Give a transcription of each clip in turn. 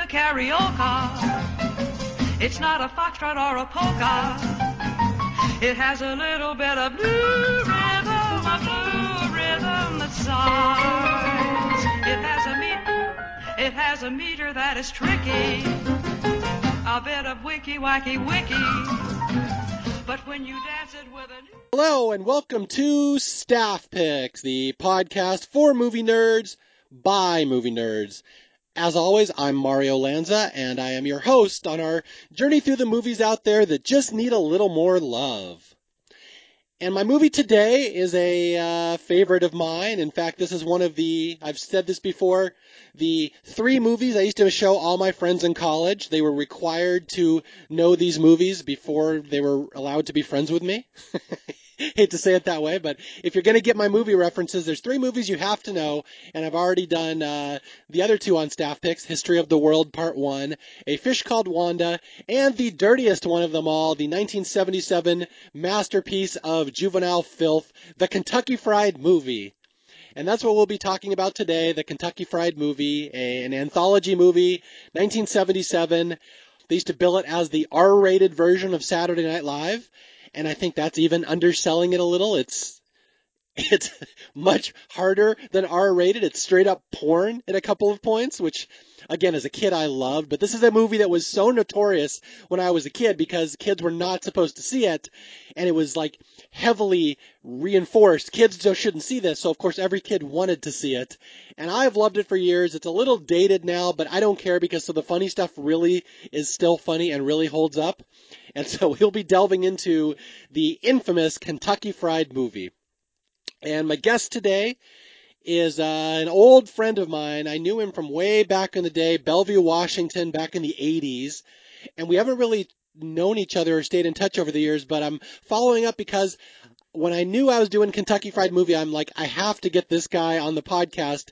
the carioca. It's not a foxtrot or a polka. It has a little bit of blue rhythm, a blue rhythm that sighs. It has a meter, it has a meter that is tricky. A bit of wicky wacky wicky. But when you dance it with a Hello and welcome to Staff Picks, the podcast for movie nerds by movie nerds. As always, I'm Mario Lanza and I am your host on our journey through the movies out there that just need a little more love. And my movie today is a uh, favorite of mine. In fact, this is one of the, I've said this before, the three movies I used to show all my friends in college. They were required to know these movies before they were allowed to be friends with me. Hate to say it that way, but if you're going to get my movie references, there's three movies you have to know, and I've already done uh, the other two on staff picks: History of the World Part One, A Fish Called Wanda, and the dirtiest one of them all, the 1977 masterpiece of juvenile filth, The Kentucky Fried Movie. And that's what we'll be talking about today: the Kentucky Fried Movie, a, an anthology movie, 1977. They used to bill it as the R-rated version of Saturday Night Live and I think that's even underselling it a little. It's it's much harder than R-rated. It's straight up porn at a couple of points, which again as a kid I loved, but this is a movie that was so notorious when I was a kid because kids were not supposed to see it and it was like heavily reinforced. Kids just shouldn't see this, so of course every kid wanted to see it. And I've loved it for years. It's a little dated now, but I don't care because so the funny stuff really is still funny and really holds up. And so we'll be delving into the infamous Kentucky Fried Movie. And my guest today is uh, an old friend of mine. I knew him from way back in the day, Bellevue, Washington, back in the 80s. And we haven't really known each other or stayed in touch over the years, but I'm following up because when I knew I was doing Kentucky Fried Movie, I'm like, I have to get this guy on the podcast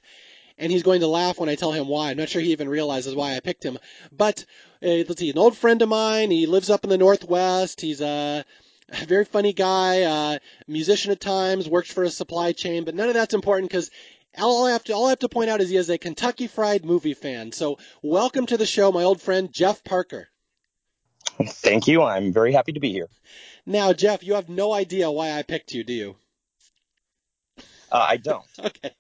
and he's going to laugh when I tell him why. I'm not sure he even realizes why I picked him. But uh, let's see, an old friend of mine. He lives up in the Northwest. He's a very funny guy, uh, musician at times, works for a supply chain, but none of that's important because all I have to all I have to point out is he is a Kentucky Fried Movie fan. So welcome to the show, my old friend Jeff Parker. Thank you. I'm very happy to be here. Now, Jeff, you have no idea why I picked you, do you? Uh, I don't. okay.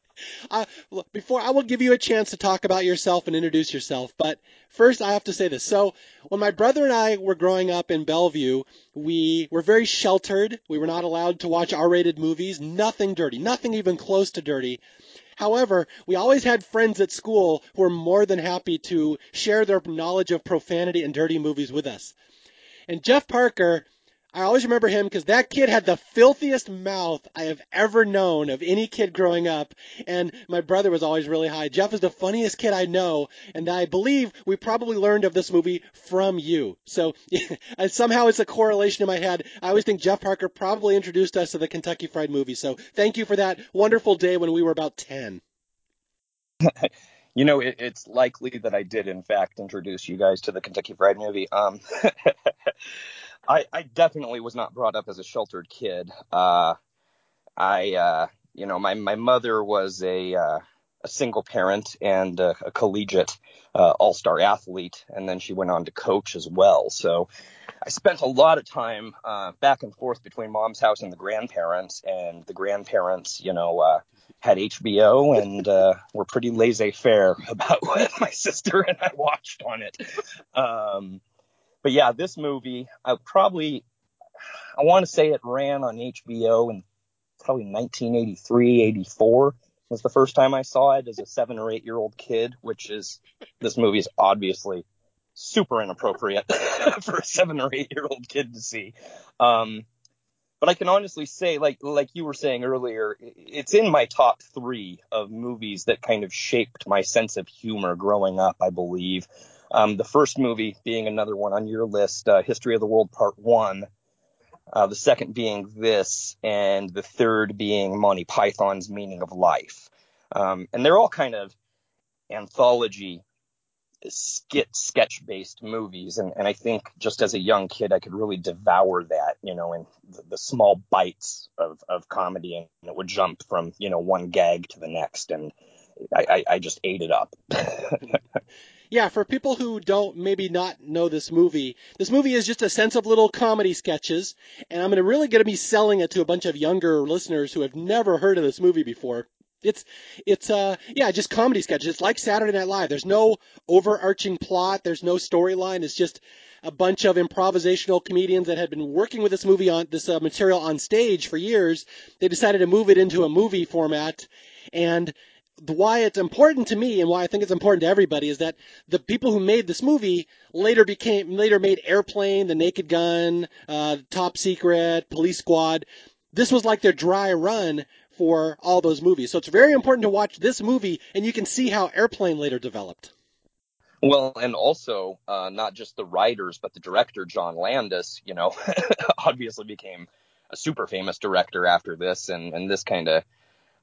Before I will give you a chance to talk about yourself and introduce yourself, but first I have to say this. So, when my brother and I were growing up in Bellevue, we were very sheltered. We were not allowed to watch R-rated movies, nothing dirty, nothing even close to dirty. However, we always had friends at school who were more than happy to share their knowledge of profanity and dirty movies with us. And Jeff Parker I always remember him because that kid had the filthiest mouth I have ever known of any kid growing up. And my brother was always really high. Jeff is the funniest kid I know. And I believe we probably learned of this movie from you. So somehow it's a correlation in my head. I always think Jeff Parker probably introduced us to the Kentucky Fried Movie. So thank you for that wonderful day when we were about 10. you know, it, it's likely that I did, in fact, introduce you guys to the Kentucky Fried Movie. Um, I, I definitely was not brought up as a sheltered kid. Uh, I, uh, you know, my, my mother was a, uh, a single parent and a, a collegiate uh, all-star athlete, and then she went on to coach as well. So I spent a lot of time uh, back and forth between mom's house and the grandparents, and the grandparents, you know, uh, had HBO and uh, were pretty laissez-faire about what my sister and I watched on it. Um, but yeah, this movie, I probably, I want to say it ran on HBO in probably 1983, 84 was the first time I saw it as a seven or eight year old kid, which is, this movie is obviously super inappropriate for a seven or eight year old kid to see. Um, but I can honestly say, like, like you were saying earlier, it's in my top three of movies that kind of shaped my sense of humor growing up, I believe. Um, the first movie being another one on your list, uh, History of the World Part One. Uh, the second being this, and the third being Monty Python's Meaning of Life. Um, and they're all kind of anthology skit sketch based movies and, and I think just as a young kid I could really devour that you know in the, the small bites of, of comedy and it would jump from you know one gag to the next and I, I, I just ate it up Yeah, for people who don't maybe not know this movie, this movie is just a sense of little comedy sketches, and I'm really gonna be selling it to a bunch of younger listeners who have never heard of this movie before. It's it's uh yeah, just comedy sketches. It's like Saturday Night Live. There's no overarching plot, there's no storyline. It's just a bunch of improvisational comedians that had been working with this movie on this uh, material on stage for years. They decided to move it into a movie format and why it's important to me and why I think it's important to everybody is that the people who made this movie later became later made Airplane, The Naked Gun, uh, Top Secret, Police Squad. This was like their dry run for all those movies. So it's very important to watch this movie, and you can see how Airplane later developed. Well, and also uh, not just the writers, but the director John Landis. You know, obviously became a super famous director after this, and and this kind of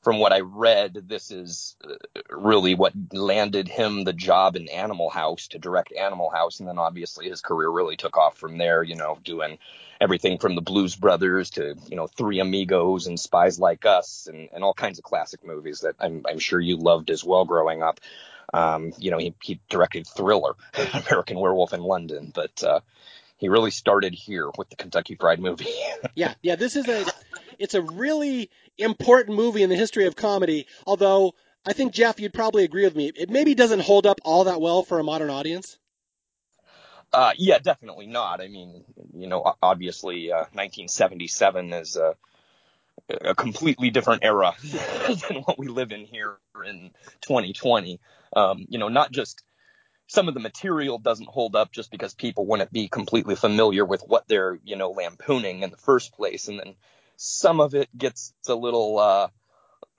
from what I read, this is uh, really what landed him the job in Animal House to direct Animal House, and then obviously his career really took off from there. You know, doing everything from the Blues Brothers to you know Three Amigos and Spies Like Us, and, and all kinds of classic movies that I'm, I'm sure you loved as well growing up. Um, you know, he, he directed Thriller, American Werewolf in London, but uh, he really started here with the Kentucky Fried Movie. yeah, yeah, this is a it's a really important movie in the history of comedy. Although I think Jeff, you'd probably agree with me. It maybe doesn't hold up all that well for a modern audience. Uh, yeah, definitely not. I mean, you know, obviously, uh, 1977 is a, a completely different era than what we live in here in 2020. Um, you know, not just some of the material doesn't hold up just because people wouldn't be completely familiar with what they're, you know, lampooning in the first place. And then some of it gets a little, uh,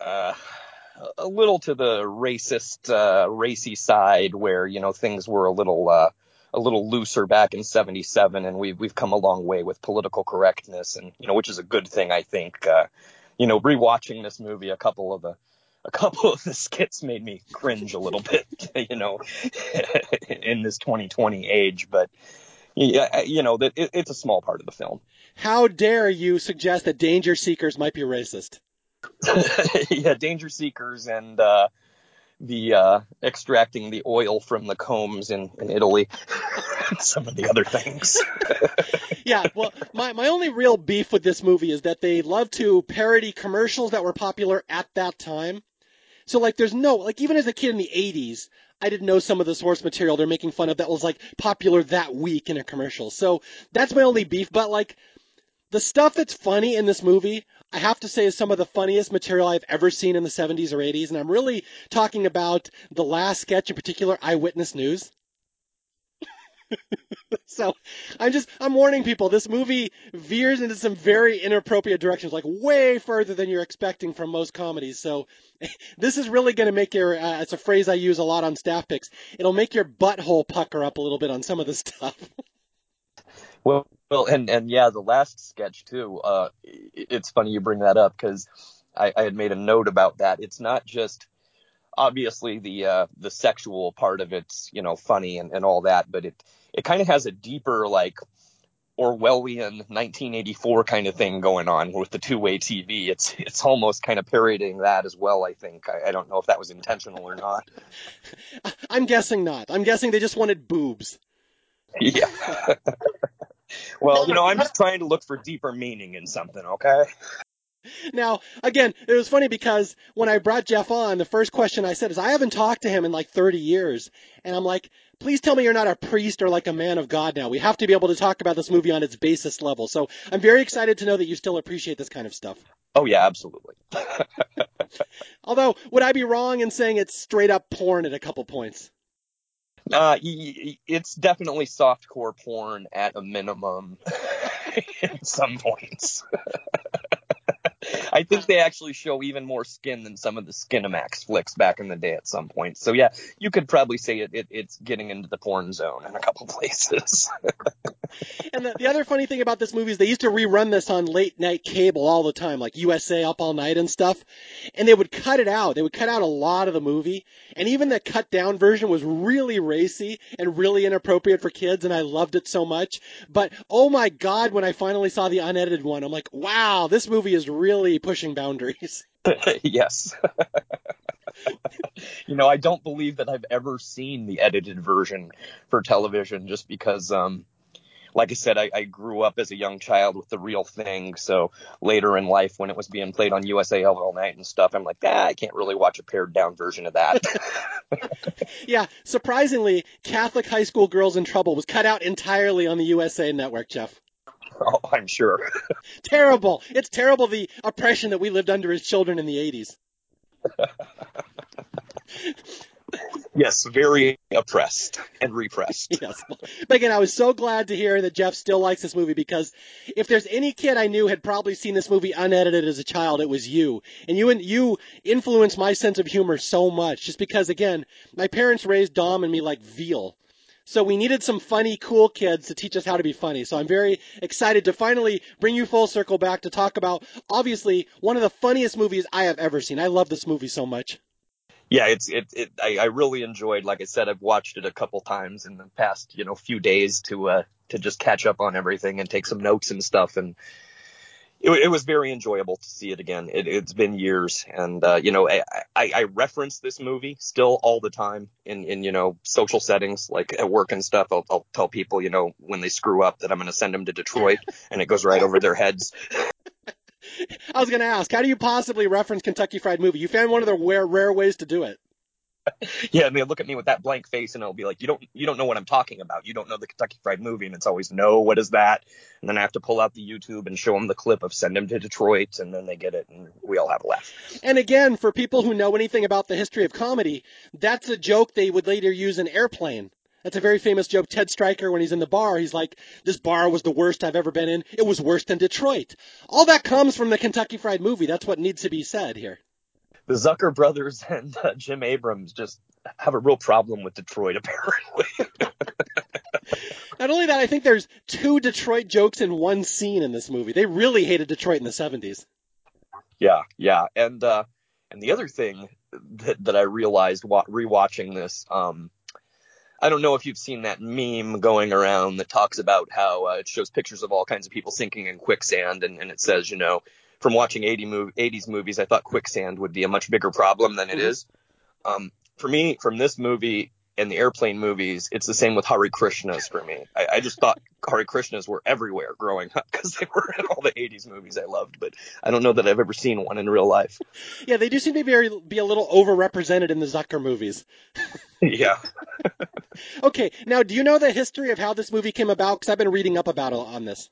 uh, a little to the racist, uh, racy side where, you know, things were a little, uh, a little looser back in 77 and we've, we've come a long way with political correctness and, you know, which is a good thing, I think, uh, you know, rewatching this movie, a couple of the, a couple of the skits made me cringe a little bit, you know, in this 2020 age, but yeah, you know, that it, it's a small part of the film. How dare you suggest that danger seekers might be racist? yeah, danger seekers and uh, the uh, extracting the oil from the combs in, in Italy. Some of the other things. yeah, well, my, my only real beef with this movie is that they love to parody commercials that were popular at that time. So like there's no like even as a kid in the 80s, I didn't know some of the source material they're making fun of that was like popular that week in a commercial. So that's my only beef. But like the stuff that's funny in this movie, I have to say is some of the funniest material I've ever seen in the 70s or 80s. And I'm really talking about the last sketch in particular, Eyewitness News. so I'm just I'm warning people. This movie veers into some very inappropriate directions, like way further than you're expecting from most comedies. So this is really going to make your. Uh, it's a phrase I use a lot on staff picks. It'll make your butthole pucker up a little bit on some of the stuff. well, well, and and yeah, the last sketch too. Uh, it's funny you bring that up because I, I had made a note about that. It's not just obviously the uh, the sexual part of it's you know funny and, and all that, but it it kind of has a deeper like Orwellian 1984 kind of thing going on with the two-way TV. It's it's almost kind of parodying that as well. I think I, I don't know if that was intentional or not. I'm guessing not. I'm guessing they just wanted boobs. Yeah. well, you know, I'm just trying to look for deeper meaning in something. Okay. Now, again, it was funny because when I brought Jeff on, the first question I said is, I haven't talked to him in like 30 years. And I'm like, please tell me you're not a priest or like a man of God now. We have to be able to talk about this movie on its basis level. So I'm very excited to know that you still appreciate this kind of stuff. Oh, yeah, absolutely. Although, would I be wrong in saying it's straight up porn at a couple points? Uh, it's definitely softcore porn at a minimum in some points. I think they actually show even more skin than some of the Skinamax flicks back in the day at some point. So yeah, you could probably say it, it it's getting into the porn zone in a couple places. and the, the, other funny thing about this movie is they used to rerun this on late night cable all the time, like USA Up All Night and stuff. And they would cut it out. They would cut out a lot of the movie. And even the cut down version was really racy and really inappropriate for kids. And I loved it so much. But oh my God, when I finally saw the unedited one, I'm like, wow, this movie is really pushing boundaries. yes. you know, I don't believe that I've ever seen the edited version for television just because, um, like I said, I, I grew up as a young child with the real thing. So later in life, when it was being played on USA all night and stuff, I'm like, ah, I can't really watch a pared down version of that. yeah, surprisingly, Catholic high school girls in trouble was cut out entirely on the USA network, Jeff. Oh, I'm sure. terrible. It's terrible the oppression that we lived under as children in the 80s. yes, very oppressed and repressed. yes. But again, I was so glad to hear that Jeff still likes this movie because if there's any kid I knew had probably seen this movie unedited as a child, it was you. And you and you influenced my sense of humor so much just because again, my parents raised Dom and me like veal. So we needed some funny, cool kids to teach us how to be funny. So I'm very excited to finally bring you full circle back to talk about, obviously, one of the funniest movies I have ever seen. I love this movie so much. Yeah, it's it, it I, I really enjoyed. Like I said, I've watched it a couple times in the past, you know, few days to uh to just catch up on everything and take some notes and stuff. And it, it was very enjoyable to see it again. It, has been years, and uh, you know, I, I, I reference this movie still all the time in in you know social settings, like at work and stuff. I'll, I'll tell people, you know, when they screw up, that I'm going to send them to Detroit, and it goes right over their heads. I was going to ask, how do you possibly reference Kentucky Fried Movie? You found one of the rare, rare ways to do it. yeah, and they look at me with that blank face, and I'll be like, "You don't, you don't know what I'm talking about. You don't know the Kentucky Fried Movie." And it's always, "No, what is that?" And then I have to pull out the YouTube and show them the clip of "Send Them to Detroit," and then they get it, and we all have a laugh. And again, for people who know anything about the history of comedy, that's a joke they would later use in Airplane. That's a very famous joke. Ted Striker, when he's in the bar, he's like, "This bar was the worst I've ever been in. It was worse than Detroit." All that comes from the Kentucky Fried Movie. That's what needs to be said here the Zucker brothers and uh, Jim Abrahams just have a real problem with Detroit, apparently. Not only that, I think there's two Detroit jokes in one scene in this movie. They really hated Detroit in the 70s. Yeah, yeah, and uh, and the other thing that that I realized rewatching this, um, I don't know if you've seen that meme going around that talks about how uh, it shows pictures of all kinds of people sinking in quicksand, and, and it says, you know, from watching 80 mov- 80s movies, I thought quicksand would be a much bigger problem than it mm-hmm. is. Um, for me, from this movie and the airplane movies, it's the same with Hare Krishnas for me. I, I just thought Hare Krishnas were everywhere growing up because they were in all the 80s movies I loved, but I don't know that I've ever seen one in real life. Yeah, they do seem to be, very, be a little overrepresented in the Zucker movies. yeah. okay, now do you know the history of how this movie came about? Because I've been reading up about it on this.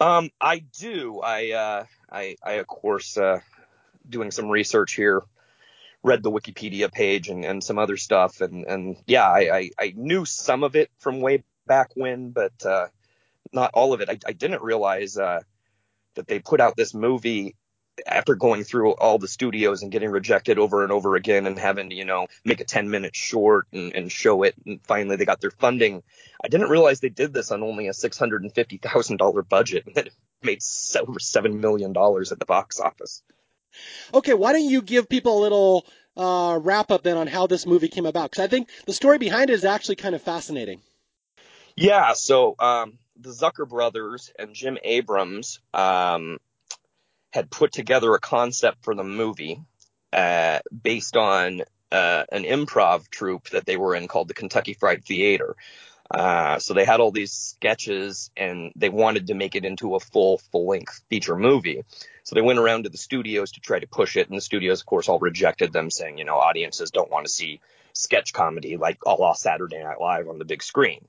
Um, I do. I, uh, I, I of course, uh, doing some research here, read the Wikipedia page and, and some other stuff, and, and yeah, I, I, I knew some of it from way back when, but uh, not all of it. I, I didn't realize uh, that they put out this movie after going through all the studios and getting rejected over and over again and having to, you know, make a 10 minute short and, and show it. And finally they got their funding. I didn't realize they did this on only a $650,000 budget and that it made over $7 million at the box office. Okay, why don't you give people a little uh, wrap up then on how this movie came about? Because I think the story behind it is actually kind of fascinating. Yeah, so um, the Zucker brothers and Jim Abrahams um, had put together a concept for the movie uh, based on uh, an improv troupe that they were in called the Kentucky Fried Theater. Uh, so they had all these sketches and they wanted to make it into a full, full length feature movie. So they went around to the studios to try to push it and the studios, of course, all rejected them saying, you know, audiences don't want to see sketch comedy like a la Saturday Night Live on the big screen.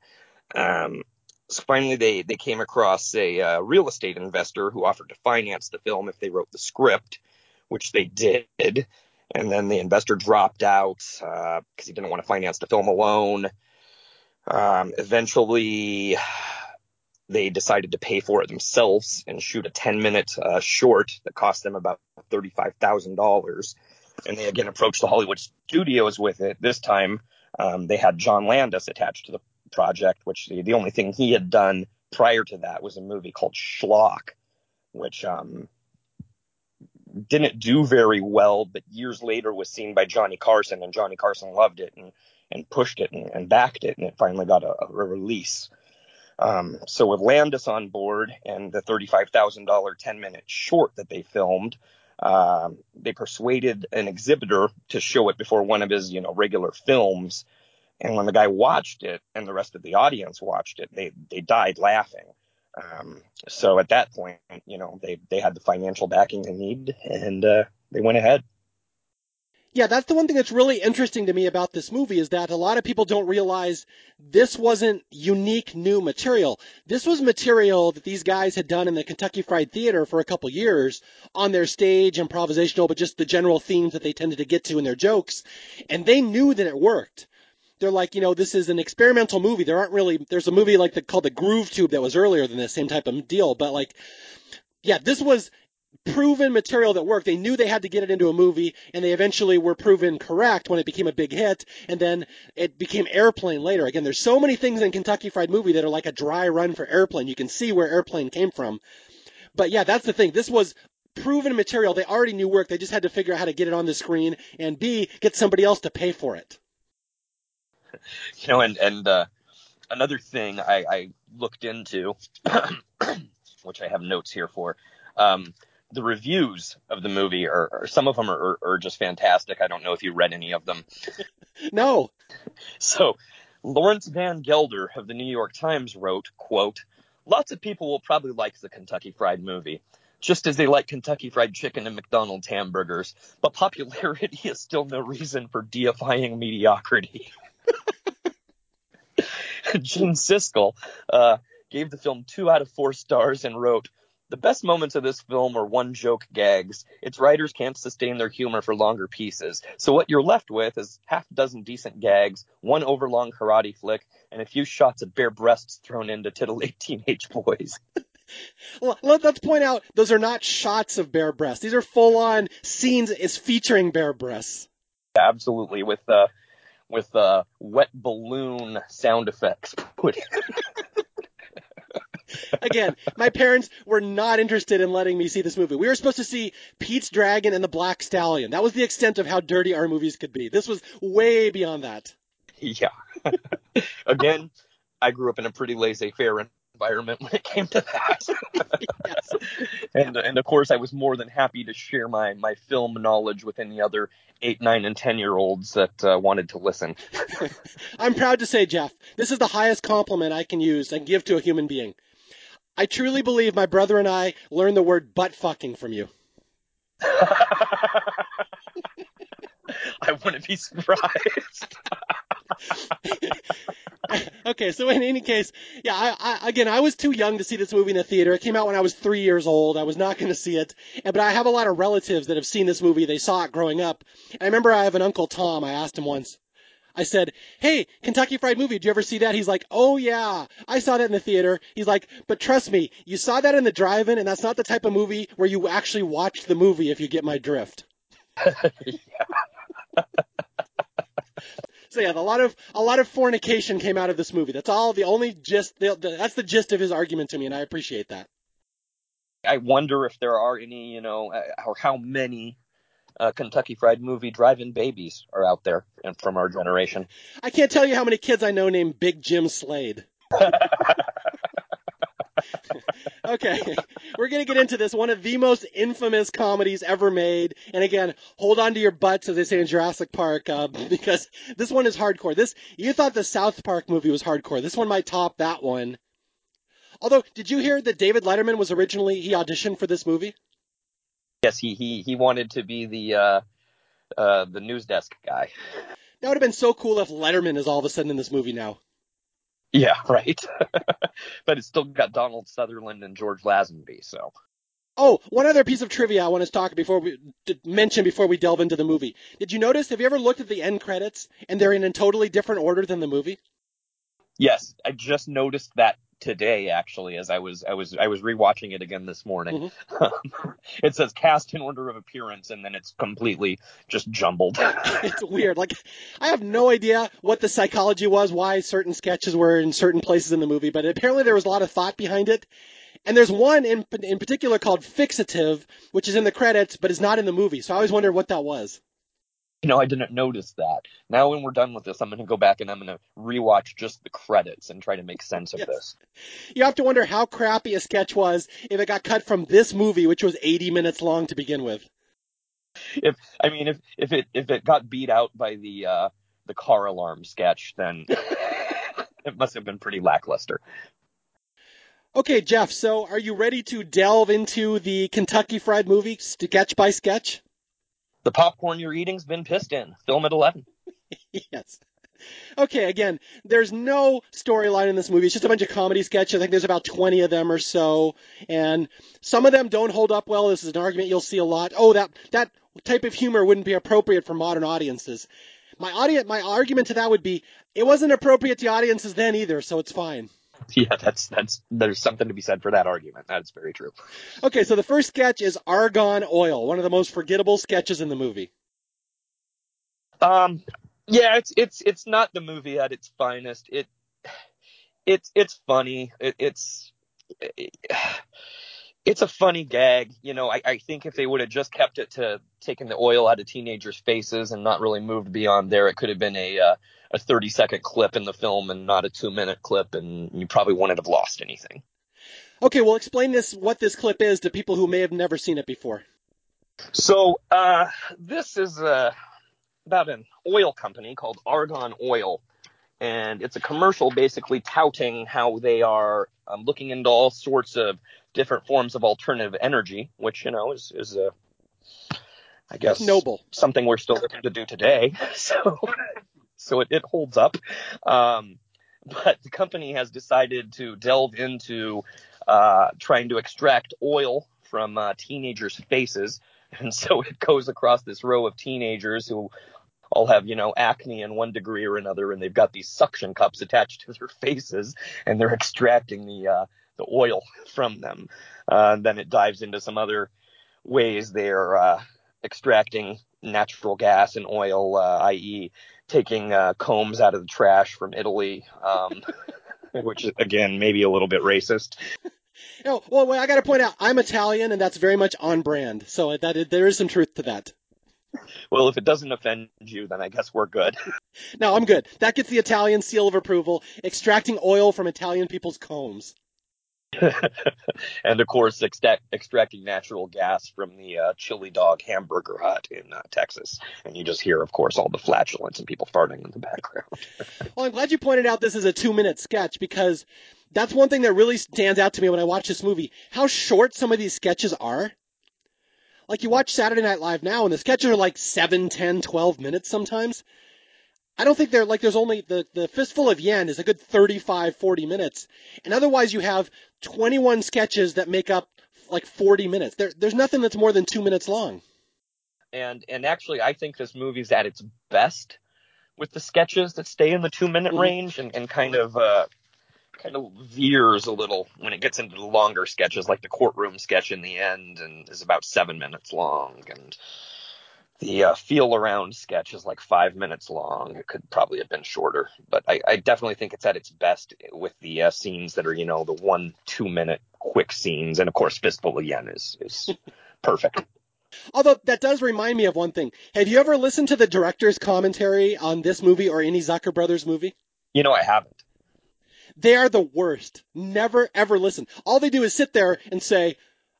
Um, so finally, they they came across a uh, real estate investor who offered to finance the film if they wrote the script, which they did. And then the investor dropped out because uh, he didn't want to finance the film alone. Um, eventually, they decided to pay for it themselves and shoot a 10 minute uh, short that cost them about $35,000. And they again approached the Hollywood studios with it. This time, um, they had John Landis attached to the project, which the, the only thing he had done prior to that was a movie called Schlock, which um, didn't do very well, but years later was seen by Johnny Carson, and Johnny Carson loved it and, and pushed it and, and backed it, and it finally got a, a release. Um, so with Landis on board and the $35,000 10 minute short that they filmed, Um, they persuaded an exhibitor to show it before one of his, you know, regular films. And when the guy watched it and the rest of the audience watched it, they they died laughing. Um, so at that point, you know, they they had the financial backing they need, and uh, they went ahead. Yeah, that's the one thing that's really interesting to me about this movie is that a lot of people don't realize this wasn't unique new material. This was material that these guys had done in the Kentucky Fried Theater for a couple years on their stage, improvisational, but just the general themes that they tended to get to in their jokes. And they knew that it worked. They're like, you know, this is an experimental movie. There aren't really, there's a movie like the, called The Groove Tube that was earlier than this, same type of deal, but like, yeah, this was proven material that worked. They knew they had to get it into a movie, and they eventually were proven correct when it became a big hit, and then it became Airplane later. Again, there's so many things in Kentucky Fried Movie that are like a dry run for Airplane. You can see where Airplane came from. But yeah, that's the thing. This was proven material. They already knew work. They just had to figure out how to get it on the screen, and B, get somebody else to pay for it. You know, and and uh, another thing I, I looked into, which I have notes here for. Um, the reviews of the movie are, are some of them are, are, just fantastic. I don't know if you read any of them. no. So Lawrence Van Gelder of the New York Times wrote, quote, lots of people will probably like the Kentucky Fried movie, just as they like Kentucky Fried Chicken and McDonald's hamburgers, but popularity is still no reason for deifying mediocrity. Gene Siskel uh, gave the film two out of four stars and wrote, the best moments of this film are one joke gags. Its writers can't sustain their humor for longer pieces. So what you're left with is half a dozen decent gags, one overlong karate flick, and a few shots of bare breasts thrown in to titillate teenage boys. well, let's point out those are not shots of bare breasts. These are full on scenes is featuring bare breasts. absolutely, with uh, with uh, wet balloon sound effects put Again, my parents were not interested in letting me see this movie. We were supposed to see Pete's Dragon and the Black Stallion. That was the extent of how dirty our movies could be. This was way beyond that. Yeah. Again, I grew up in a pretty laissez-faire environment when it came to that. yes. And and of course, I was more than happy to share my my film knowledge with any other eight, nine, and ten year olds that uh, wanted to listen. I'm proud to say, Jeff, this is the highest compliment I can use and give to a human being. I truly believe my brother and I learned the word butt fucking from you. I wouldn't be surprised. okay, so in any case, yeah, I, I, again, I was too young to see this movie in the theater. It came out when I was three years old. I was not going to see it, but I have a lot of relatives that have seen this movie. They saw it growing up. I remember I have an uncle Tom. I asked him once, I said, Hey, Kentucky Fried Movie, did you ever see that? He's like, Oh yeah, I saw that in the theater. He's like, But trust me, you saw that in the drive-in and that's not the type of movie where you actually watch the movie if you get my drift. so yeah, a lot of a lot of fornication came out of this movie. That's all. The only gist. The, the, that's the gist of his argument to me, and I appreciate that. I wonder if there are any, you know, uh, or how many uh, Kentucky Fried Movie drive-in babies are out there and from our generation. I can't tell you how many kids I know named Big Jim Slade. okay, we're going to get into this. One of the most infamous comedies ever made. And again, hold on to your butts, as they say in Jurassic Park, uh, because this one is hardcore. This You thought the South Park movie was hardcore. This one might top that one. Although, did you hear that David Letterman was originally, he auditioned for this movie? Yes, he he he wanted to be the uh, uh, the news desk guy. That would have been so cool if Letterman is all of a sudden in this movie now. Yeah, right. but it's still got Donald Sutherland and George Lazenby, so. Oh, one other piece of trivia I want to talk before we mention before we delve into the movie. Did you notice? Have you ever looked at the end credits and they're in a totally different order than the movie? Yes, I just noticed that today actually as I was I was I was rewatching it again this morning. Mm-hmm. it says cast in order of appearance and then it's completely just jumbled. it's weird. Like I have no idea what the psychology was, why certain sketches were in certain places in the movie, but apparently there was a lot of thought behind it. And there's one in in particular called Fixative, which is in the credits but is not in the movie. So I always wondered what that was you know, I didn't notice that. Now, when we're done with this, I'm going to go back and I'm going to rewatch just the credits and try to make sense of yes. this. You have to wonder how crappy a sketch was if it got cut from this movie, which was 80 minutes long to begin with. if I mean if if it if it got beat out by the uh, the car alarm sketch, then it must have been pretty lackluster. Okay, Jeff, so are you ready to delve into the Kentucky Fried Movie sketch by sketch? The popcorn you're eating's been pissed in. Film at 11. yes. Okay, again, there's no storyline in this movie. It's just a bunch of comedy sketches. I think there's about 20 of them or so, and some of them don't hold up well. This is an argument you'll see a lot. Oh, that that type of humor wouldn't be appropriate for modern audiences. My audience, my argument to that would be, it wasn't appropriate to audiences then either, so it's fine. Yeah, that's that's there's something to be said for that argument. That's very true. Okay, so the first sketch is Argon Oil, one of the most forgettable sketches in the movie. Um, yeah, it's it's it's not the movie at its finest. It it's it's funny. It, it's it, it's a funny gag. You know, I, I think if they would have just kept it to taking the oil out of teenagers' faces and not really moved beyond there, it could have been a uh, a 30 second clip in the film and not a two minute clip, and you probably wouldn't have lost anything. Okay, well, explain this what this clip is to people who may have never seen it before. So uh, this is uh, about an oil company called Argon Oil. And it's a commercial basically touting how they are um, looking into all sorts of different forms of alternative energy, which, you know, is, is a, I guess, noble. something we're still looking to do today. So, so it, it holds up. Um, but the company has decided to delve into uh, trying to extract oil from uh, teenagers' faces. And so it goes across this row of teenagers who all have, you know, acne in one degree or another, and they've got these suction cups attached to their faces, and they're extracting the uh, the oil from them. Uh, then it dives into some other ways they're uh, extracting natural gas and oil, uh, i.e., taking uh, combs out of the trash from Italy, um, which again maybe a little bit racist. No, well, I got to point out, I'm Italian, and that's very much on brand. So that there is some truth to that. Well, if it doesn't offend you, then I guess we're good. no, I'm good. That gets the Italian seal of approval. Extracting oil from Italian people's combs. and of course, extract, extracting natural gas from the uh, chili dog hamburger hut in uh, Texas. And you just hear, of course, all the flatulence and people farting in the background. well, I'm glad you pointed out this is a two minute sketch because that's one thing that really stands out to me when I watch this movie. How short some of these sketches are. Like you watch Saturday Night Live now and the sketches are like 7, 10, 12 minutes sometimes. I don't think they're like there's only the, the fistful of yen is a good 35, 40 minutes. And otherwise you have 21 sketches that make up like 40 minutes. There, there's nothing that's more than two minutes long. And, and actually I think this movie's at its best with the sketches that stay in the two minute mm-hmm. range and, and kind of, uh, kind of veers a little when it gets into the longer sketches, like the courtroom sketch in the end, and is about seven minutes long, and the uh, feel around sketch is like five minutes long. It could probably have been shorter, but I, I definitely think it's at its best with the uh, scenes that are, you know, the one, two minute quick scenes. And of course, Fistful of Yen is, is perfect. Although that does remind me of one thing. Have you ever listened to the director's commentary on this movie or any Zucker Brothers movie? You know, I haven't. They are the worst. Never ever listen. All they do is sit there and say,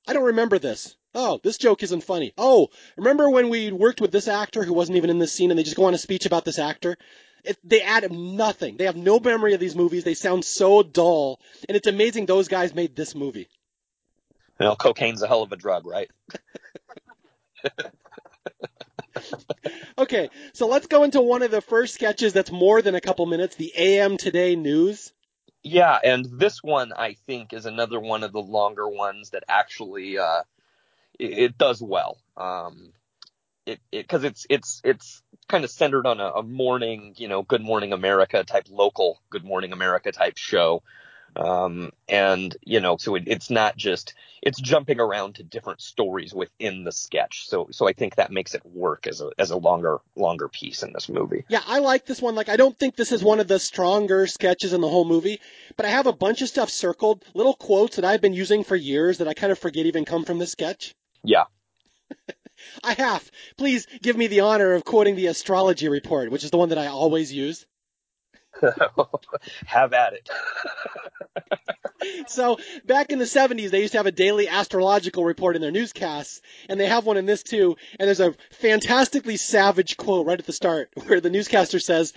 I don't remember this. Oh, this joke isn't funny. Oh, remember when we worked with this actor who wasn't even in this scene and they just go on a speech about this actor? It, they add nothing. They have no memory of these movies. They sound so dull. And it's amazing those guys made this movie. Well, cocaine's a hell of a drug, right? okay, so let's go into one of the first sketches that's more than a couple minutes, the AM Today News. Yeah, and this one I think is another one of the longer ones that actually uh, it, does well. Um, it because it, it's it's it's kind of centered on a, a morning, you know, Good Morning America type local Good Morning America type show. Um, and you know, so it, it's not just it's jumping around to different stories within the sketch. So so I think that makes it work as a as a longer longer piece in this movie. Yeah, I like this one. Like I don't think this is one of the stronger sketches in the whole movie, but I have a bunch of stuff circled, little quotes that I've been using for years that I kind of forget even come from this sketch. Yeah. I have. Please give me the honor of quoting the astrology report, which is the one that I always use. Have at it. so back in the 70s, they used to have a daily astrological report in their newscasts, and they have one in this too. And there's a fantastically savage quote right at the start where the newscaster says,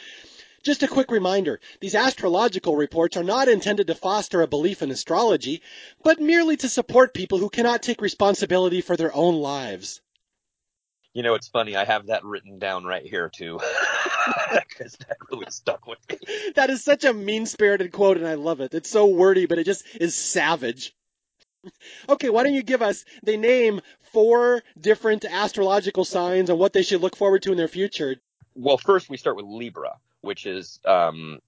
just a quick reminder, these astrological reports are not intended to foster a belief in astrology, but merely to support people who cannot take responsibility for their own lives. You know, it's funny. I have that written down right here too, because that really stuck with me. That is such a mean-spirited quote, and I love it. It's so wordy, but it just is savage. Okay, why don't you give us? They name four different astrological signs and what they should look forward to in their future. Well, first we start with Libra, which is um,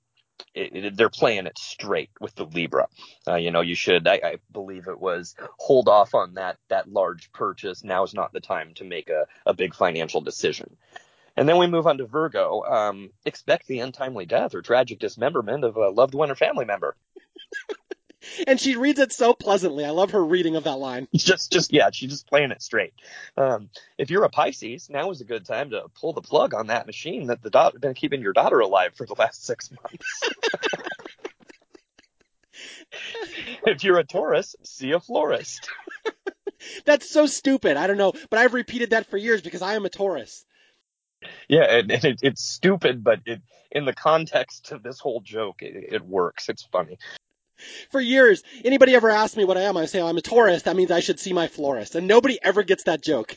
it, it, they're playing it straight with the Libra. Uh, you know, you should, I, I, believe it was hold off on that, that large purchase. Now is not the time to make a, a big financial decision. And then we move on to Virgo. Um, expect the untimely death or tragic dismemberment of a loved one or family member. and she reads it so pleasantly. I love her reading of that line. Just, just yeah, she's just playing it straight. Um, if you're a Pisces, now is a good time to pull the plug on that machine that the daughter been keeping your daughter alive for the last six months. if you're a Taurus, see a florist. That's so stupid. I don't know, but I've repeated that for years because I am a Taurus. Yeah, and, and it, it's stupid, but it, in the context of this whole joke, it, it works. It's funny for years, anybody ever asks me what I am, I say I'm a Taurus. That means I should see my florist, and nobody ever gets that joke.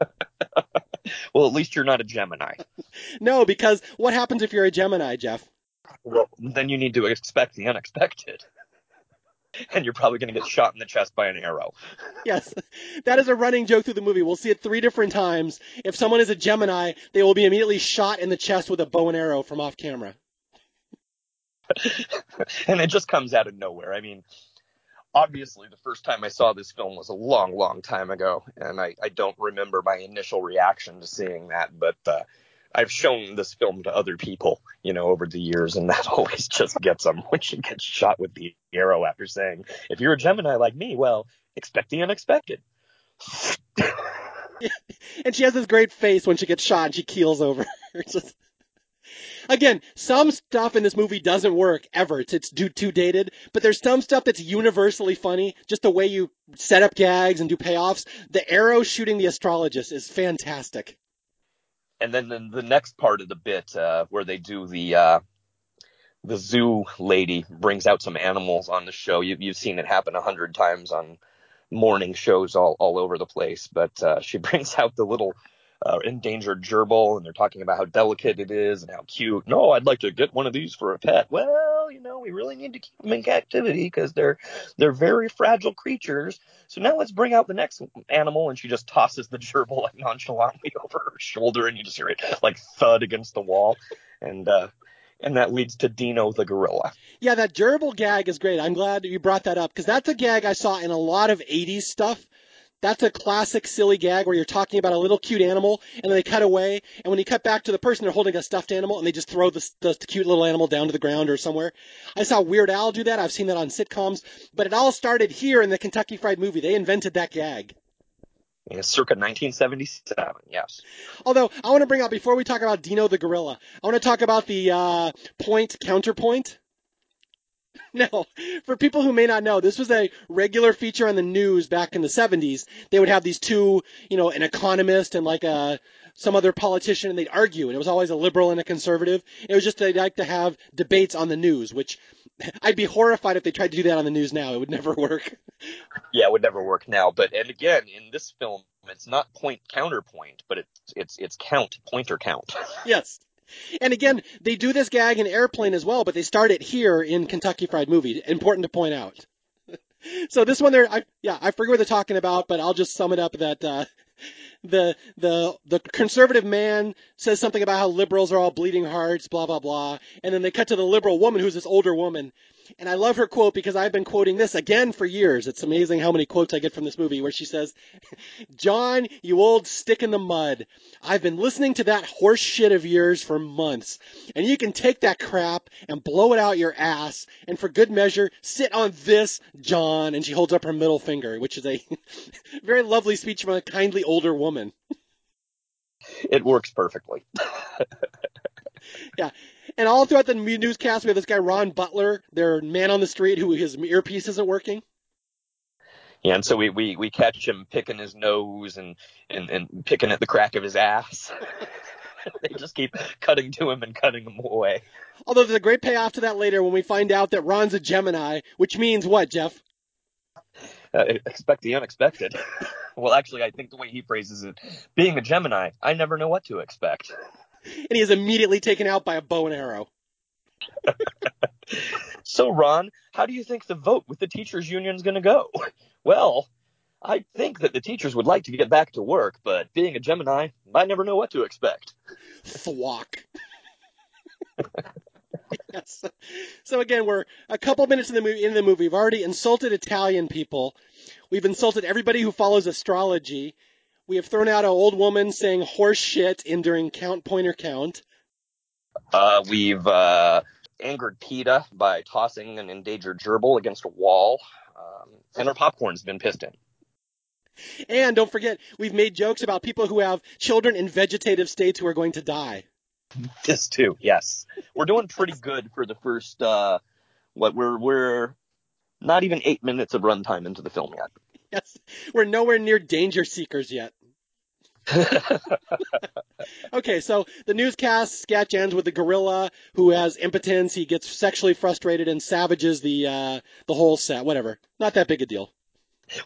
well, at least you're not a Gemini. no, because what happens if you're a Gemini, Jeff? Well, then you need to expect the unexpected. And you're probably going to get shot in the chest by an arrow. yes, that is a running joke through the movie. We'll see it three different times. If someone is a Gemini, they will be immediately shot in the chest with a bow and arrow from off camera. And it just comes out of nowhere. I mean, obviously the first time I saw this film was a long, long time ago, and I, I don't remember my initial reaction to seeing that, but uh, I've shown this film to other people, you know, over the years, and that always just gets them when she gets shot with the arrow after saying, "If you're a Gemini like me, well, expect the unexpected." and she has this great face when she gets shot and she keels over. Just Again, some stuff in this movie doesn't work ever. It's, it's too, too dated, but there's some stuff that's universally funny. Just the way you set up gags and do payoffs. The arrow shooting the astrologist is fantastic. And then the, the next part of the bit, uh, where they do the, uh, the zoo lady brings out some animals on the show. You, you've seen it happen a hundred times on morning shows all, all over the place, but, uh, she brings out the little uh, endangered gerbil, and they're talking about how delicate it is and how cute. No, I'd like to get one of these for a pet. Well, you know, we really need to keep them in captivity because they're they're very fragile creatures. So now let's bring out the next animal, and she just tosses the gerbil like nonchalantly over her shoulder, and you just hear it like thud against the wall, and uh, and that leads to Dino the gorilla. Yeah, that gerbil gag is great. I'm glad you brought that up because that's a gag I saw in a lot of 80s stuff. That's a classic silly gag where you're talking about a little cute animal and then they cut away and when you cut back to the person they're holding a stuffed animal and they just throw the, the, cute little animal down to the ground or somewhere. I saw Weird Al do that. I've seen that on sitcoms, but it all started here in the Kentucky Fried Movie. They invented that gag. Yeah, circa 1977, yes. Although I want to bring up before we talk about Dino the gorilla, I want to talk about the uh, point counterpoint No, for people who may not know, this was a regular feature on the news back in the 70s. They would have these two, you know, an economist and like a some other politician, and they'd argue, and it was always a liberal and a conservative. It was just they'd like to have debates on the news, which I'd be horrified if they tried to do that on the news now. It would never work. Yeah, it would never work now. But and again, in this film, it's not point counterpoint, but it's it's it's count pointer count. yes. And again, they do this gag in Airplane as well, but they start it here in Kentucky Fried Movie. Important to point out. so this one there, I, yeah, I forget what they're talking about, but I'll just sum it up that uh, the the the conservative man says something about how liberals are all bleeding hearts, blah blah blah, and then they cut to the liberal woman who's this older woman, and I love her quote because I've been quoting this again for years. It's amazing how many quotes I get from this movie where she says, John, you old stick in the mud. I've been listening to that horse shit of yours for months. And you can take that crap and blow it out your ass. And for good measure, sit on this, John. And she holds up her middle finger, which is a very lovely speech from a kindly older woman. It works perfectly. yeah. And all throughout the newscast, we have this guy Ron Butler, their man on the street, who his earpiece isn't working. Yeah, and so we, we, we catch him picking his nose and, and, and picking at the crack of his ass. they just keep cutting to him and cutting him away. Although there's a great payoff to that later when we find out that Ron's a Gemini, which means what, Jeff? Uh, expect the unexpected. well, actually, I think the way he phrases it, being a Gemini, I never know what to expect. And he is immediately taken out by a bow and arrow. so, Ron, how do you think the vote with the teachers' union is going to go? Well, I think that the teachers would like to get back to work, but being a Gemini, I never know what to expect. Thwack. yes. So again, we're a couple minutes in the movie. In the movie, we've already insulted Italian people. We've insulted everybody who follows astrology. We have thrown out an old woman saying horse shit in during count pointer count. Uh, we've uh, angered PETA by tossing an endangered gerbil against a wall, um, and our popcorn's been pissed in. And don't forget, we've made jokes about people who have children in vegetative states who are going to die. This too, yes. We're doing pretty good for the first uh what we're we're not even eight minutes of runtime into the film yet. Yes. We're nowhere near danger seekers yet. okay, so the newscast sketch ends with the gorilla who has impotence. He gets sexually frustrated and savages the uh, the whole set. Whatever, not that big a deal.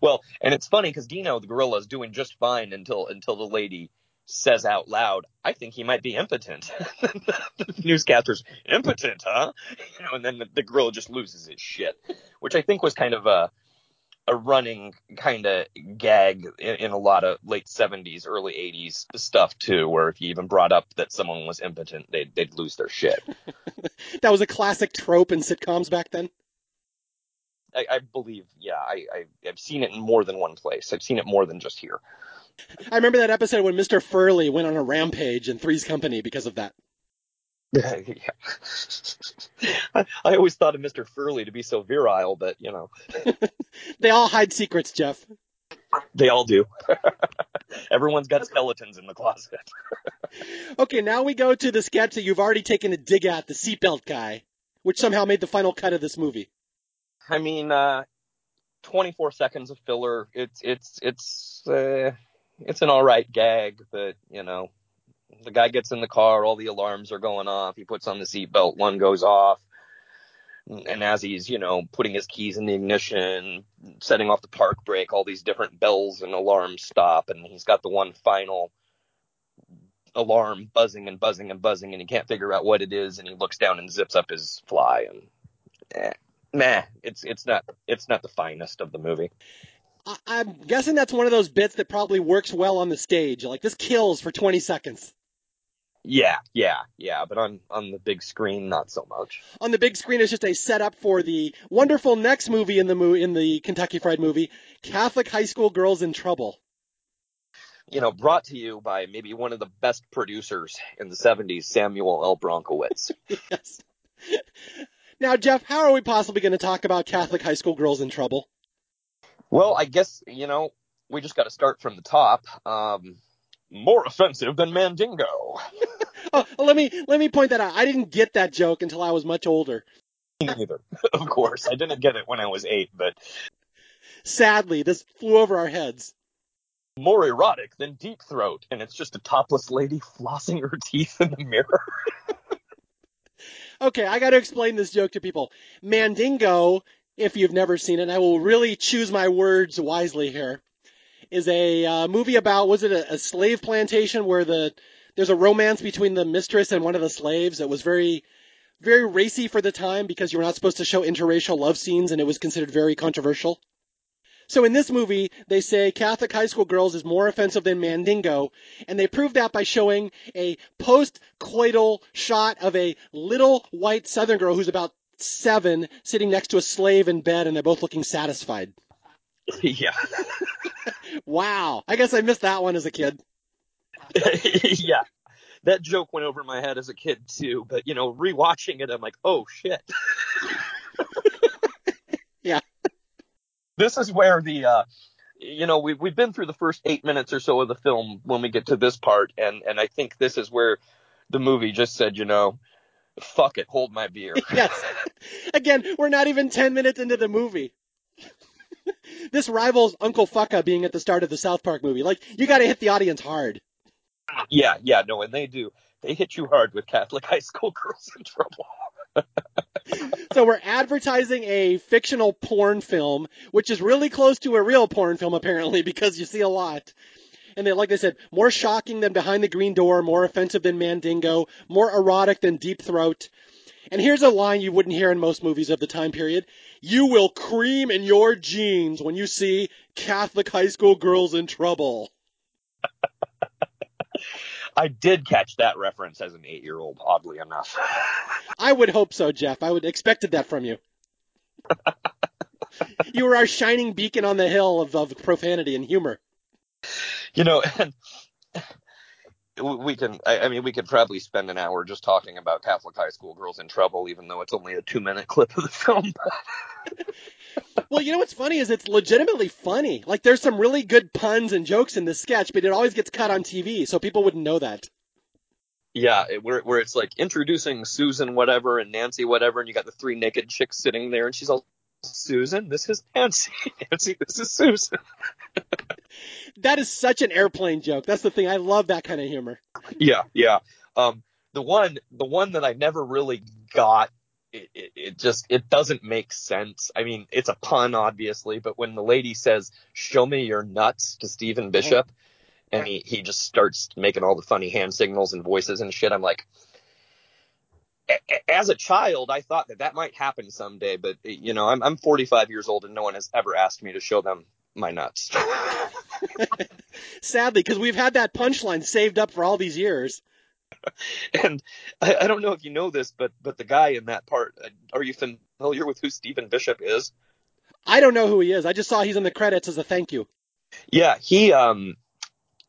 Well, and it's funny because Dino the gorilla is doing just fine until until the lady says out loud, "I think he might be impotent." the newscaster's impotent, huh? You know, and then the, the gorilla just loses his shit, which I think was kind of a a running kind of gag in, in, a lot of late 70s, early 80s stuff too, where if you even brought up that someone was impotent, they'd, they'd lose their shit. that was a classic trope in sitcoms back then. I, I believe, yeah, I, I, I've seen it in more than one place. I've seen it more than just here. I remember that episode when Mr. Furley went on a rampage in Three's Company because of that. Yeah. I, I always thought of Mr. Furley to be so virile, but you know. they all hide secrets, Jeff. They all do. Everyone's got skeletons in the closet. okay, now we go to the sketch that you've already taken a dig at, the seatbelt guy, which somehow made the final cut of this movie. I mean, uh, 24 seconds of filler. It's it's it's uh, it's an all right gag, but you know, the guy gets in the car, all the alarms are going off. He puts on the seatbelt, one goes off. And as he's, you know, putting his keys in the ignition, setting off the park brake, all these different bells and alarms stop. And he's got the one final alarm buzzing and buzzing and buzzing, and he can't figure out what it is. And he looks down and zips up his fly. And eh, nah, it's it's not it's not the finest of the movie. I'm guessing that's one of those bits that probably works well on the stage. Like this kills for 20 seconds. Yeah, yeah, yeah, but on on the big screen, not so much. On the big screen, it's just a setup for the wonderful next movie in the mo- in the Kentucky Fried movie, Catholic High School Girls in Trouble. You know, brought to you by maybe one of the best producers in the '70s, Samuel L. Bronkowitz. yes. Now, Jeff, how are we possibly going to talk about Catholic High School Girls in Trouble? Well, I guess you know we just got to start from the top. Um, more offensive than Mandingo. oh, let me let me point that out. I didn't get that joke until I was much older. Neither, of course. I didn't get it when I was eight, but sadly, this flew over our heads. More erotic than Deep Throat, and it's just a topless lady flossing her teeth in the mirror. okay, I got to explain this joke to people. Mandingo, if you've never seen it, I will really choose my words wisely here is a uh, movie about was it a, a, slave plantation where the there's a romance between the mistress and one of the slaves that was very very racy for the time because you were not supposed to show interracial love scenes and it was considered very controversial. So in this movie, they say Catholic high school girls is more offensive than Mandingo, and they prove that by showing a post-coital shot of a little white southern girl who's about seven sitting next to a slave in bed and they're both looking satisfied. Yeah. wow. I guess I missed that one as a kid. yeah. That joke went over my head as a kid too, but you know, rewatching it, I'm like, oh shit. yeah. This is where the, uh, you know, we've, we've been through the first eight minutes or so of the film when we get to this part, and, and I think this is where the movie just said, you know, fuck it, hold my beer. yes. Again, we're not even 10 minutes into the movie. This rivals Uncle Fucka being at the start of the South Park movie. Like, you gotta hit the audience hard. Yeah, yeah, no, and they do. They hit you hard with Catholic high school girls in trouble. so we're advertising a fictional porn film, which is really close to a real porn film apparently, because you see a lot. And then, like I said, more shocking than Behind the Green Door, more offensive than Mandingo, more erotic than Deep Throat. And here's a line you wouldn't hear in most movies of the time period. You will cream in your jeans when you see Catholic high school girls in trouble. I did catch that reference as an eight year old, oddly enough. I would hope so, Jeff. I would expected that from you. you were our shining beacon on the hill of, of profanity and humor. You know, and we can, I mean, we could probably spend an hour just talking about Catholic high school girls in trouble, even though it's only a two minute clip of the film. well, you know what's funny is it's legitimately funny. Like there's some really good puns and jokes in this sketch, but it always gets cut on TV, so people wouldn't know that. Yeah, it, where where it's like introducing Susan whatever and Nancy whatever, and you got the three naked chicks sitting there, and she's all Susan, this is Nancy. Nancy, this is Susan. That is such an airplane joke. That's the thing. I love that kind of humor. Yeah, yeah. Um, the one, the one that I never really got it, it, it, just it doesn't make sense. I mean, it's a pun, obviously, but when the lady says "Show me your nuts" to Stephen Bishop, and he he just starts making all the funny hand signals and voices and shit, I'm like, as a child, I thought that that might happen someday, but you know, I'm I'm 45 years old and no one has ever asked me to show them my nuts. Sadly, because we've had that punchline saved up for all these years. and I, I, don't know if you know this, but but the guy in that part, uh, are you familiar with who Stephen Bishop is? I don't know who he is. I just saw he's in the credits as a thank you. Yeah, he um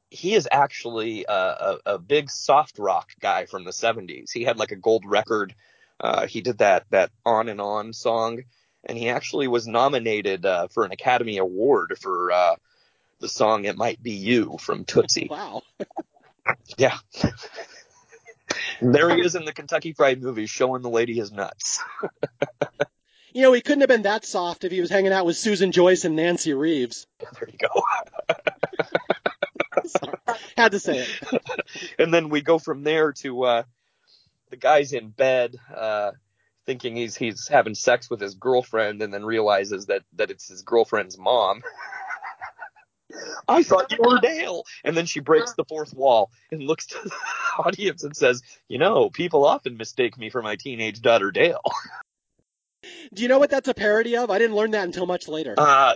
he is actually a, a, a big soft rock guy from the 70s. He had like a gold record. Uh, he did that that on and on song, and he actually was nominated uh, for an Academy Award for uh, the song "It Might Be You" from Tootsie. Wow. yeah. there he is in the Kentucky Fried Movie showing the lady his nuts. you know, he couldn't have been that soft if he was hanging out with Susan Joyce and Nancy Reeves. There you go. Had to say it. and then we go from there to uh, the guy's in bed, uh, thinking he's he's having sex with his girlfriend, and then realizes that that it's his girlfriend's mom. I thought you were Dale. And then she breaks the fourth wall and looks to the audience and says, You know, people often mistake me for my teenage daughter Dale. Do you know what that's a parody of? I didn't learn that until much later. Uh,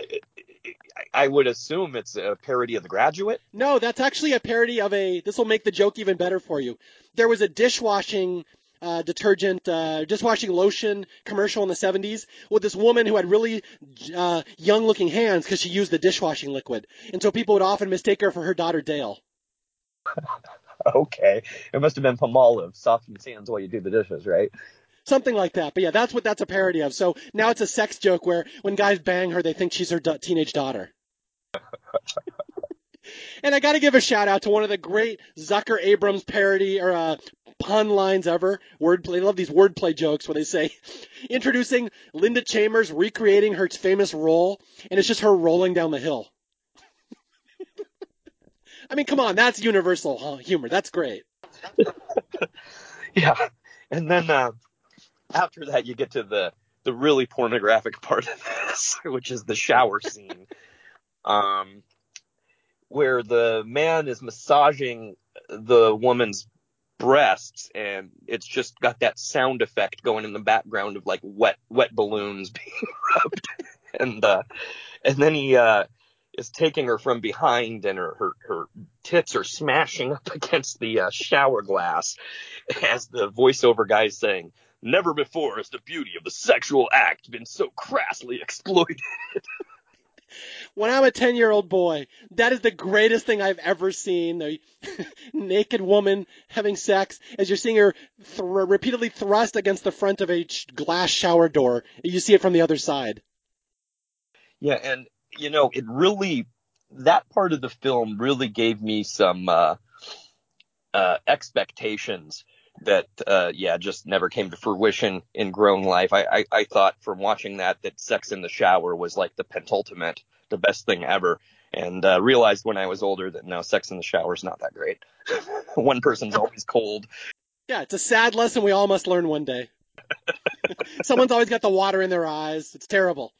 I would assume it's a parody of The Graduate. No, that's actually a parody of a. This will make the joke even better for you. There was a dishwashing uh, detergent, uh, dishwashing lotion commercial in the 70s with this woman who had really uh, young looking hands because she used the dishwashing liquid. And so people would often mistake her for her daughter Dale. okay. It must have been Palmolive, softens hands while you do the dishes, right? Something like that. But yeah, that's what that's a parody of. So now it's a sex joke where when guys bang her, they think she's her do- teenage daughter. and I got to give a shout out to one of the great Zucker Abrahams parody or uh, pun lines ever. Wordplay. They love these wordplay jokes where they say, introducing Linda Chambers recreating her famous roll, and it's just her rolling down the hill. I mean, come on, that's universal humor. That's great. yeah, and then uh, after that, you get to the the really pornographic part of this, which is the shower scene, um, where the man is massaging the woman's breasts, and it's just got that sound effect going in the background of like wet wet balloons being rubbed, and uh, and then he uh, is taking her from behind, and her her, her tits are smashing up against the uh, shower glass, as the voiceover guy is saying Never before has the beauty of the sexual act been so crassly exploited. when I'm a 10 year old boy, that is the greatest thing I've ever seen. The naked woman having sex as you're seeing her th- repeatedly thrust against the front of a glass shower door. You see it from the other side. Yeah, and you know, it really, that part of the film really gave me some, uh, uh, expectations that uh, yeah just never came to fruition in grown life. I, I I thought from watching that that sex in the shower was like the pentultimate, the best thing ever, and uh, realized when I was older that no, sex in the shower is not that great. one person's always cold. Yeah, it's a sad lesson we all must learn one day. Someone's always got the water in their eyes. It's terrible.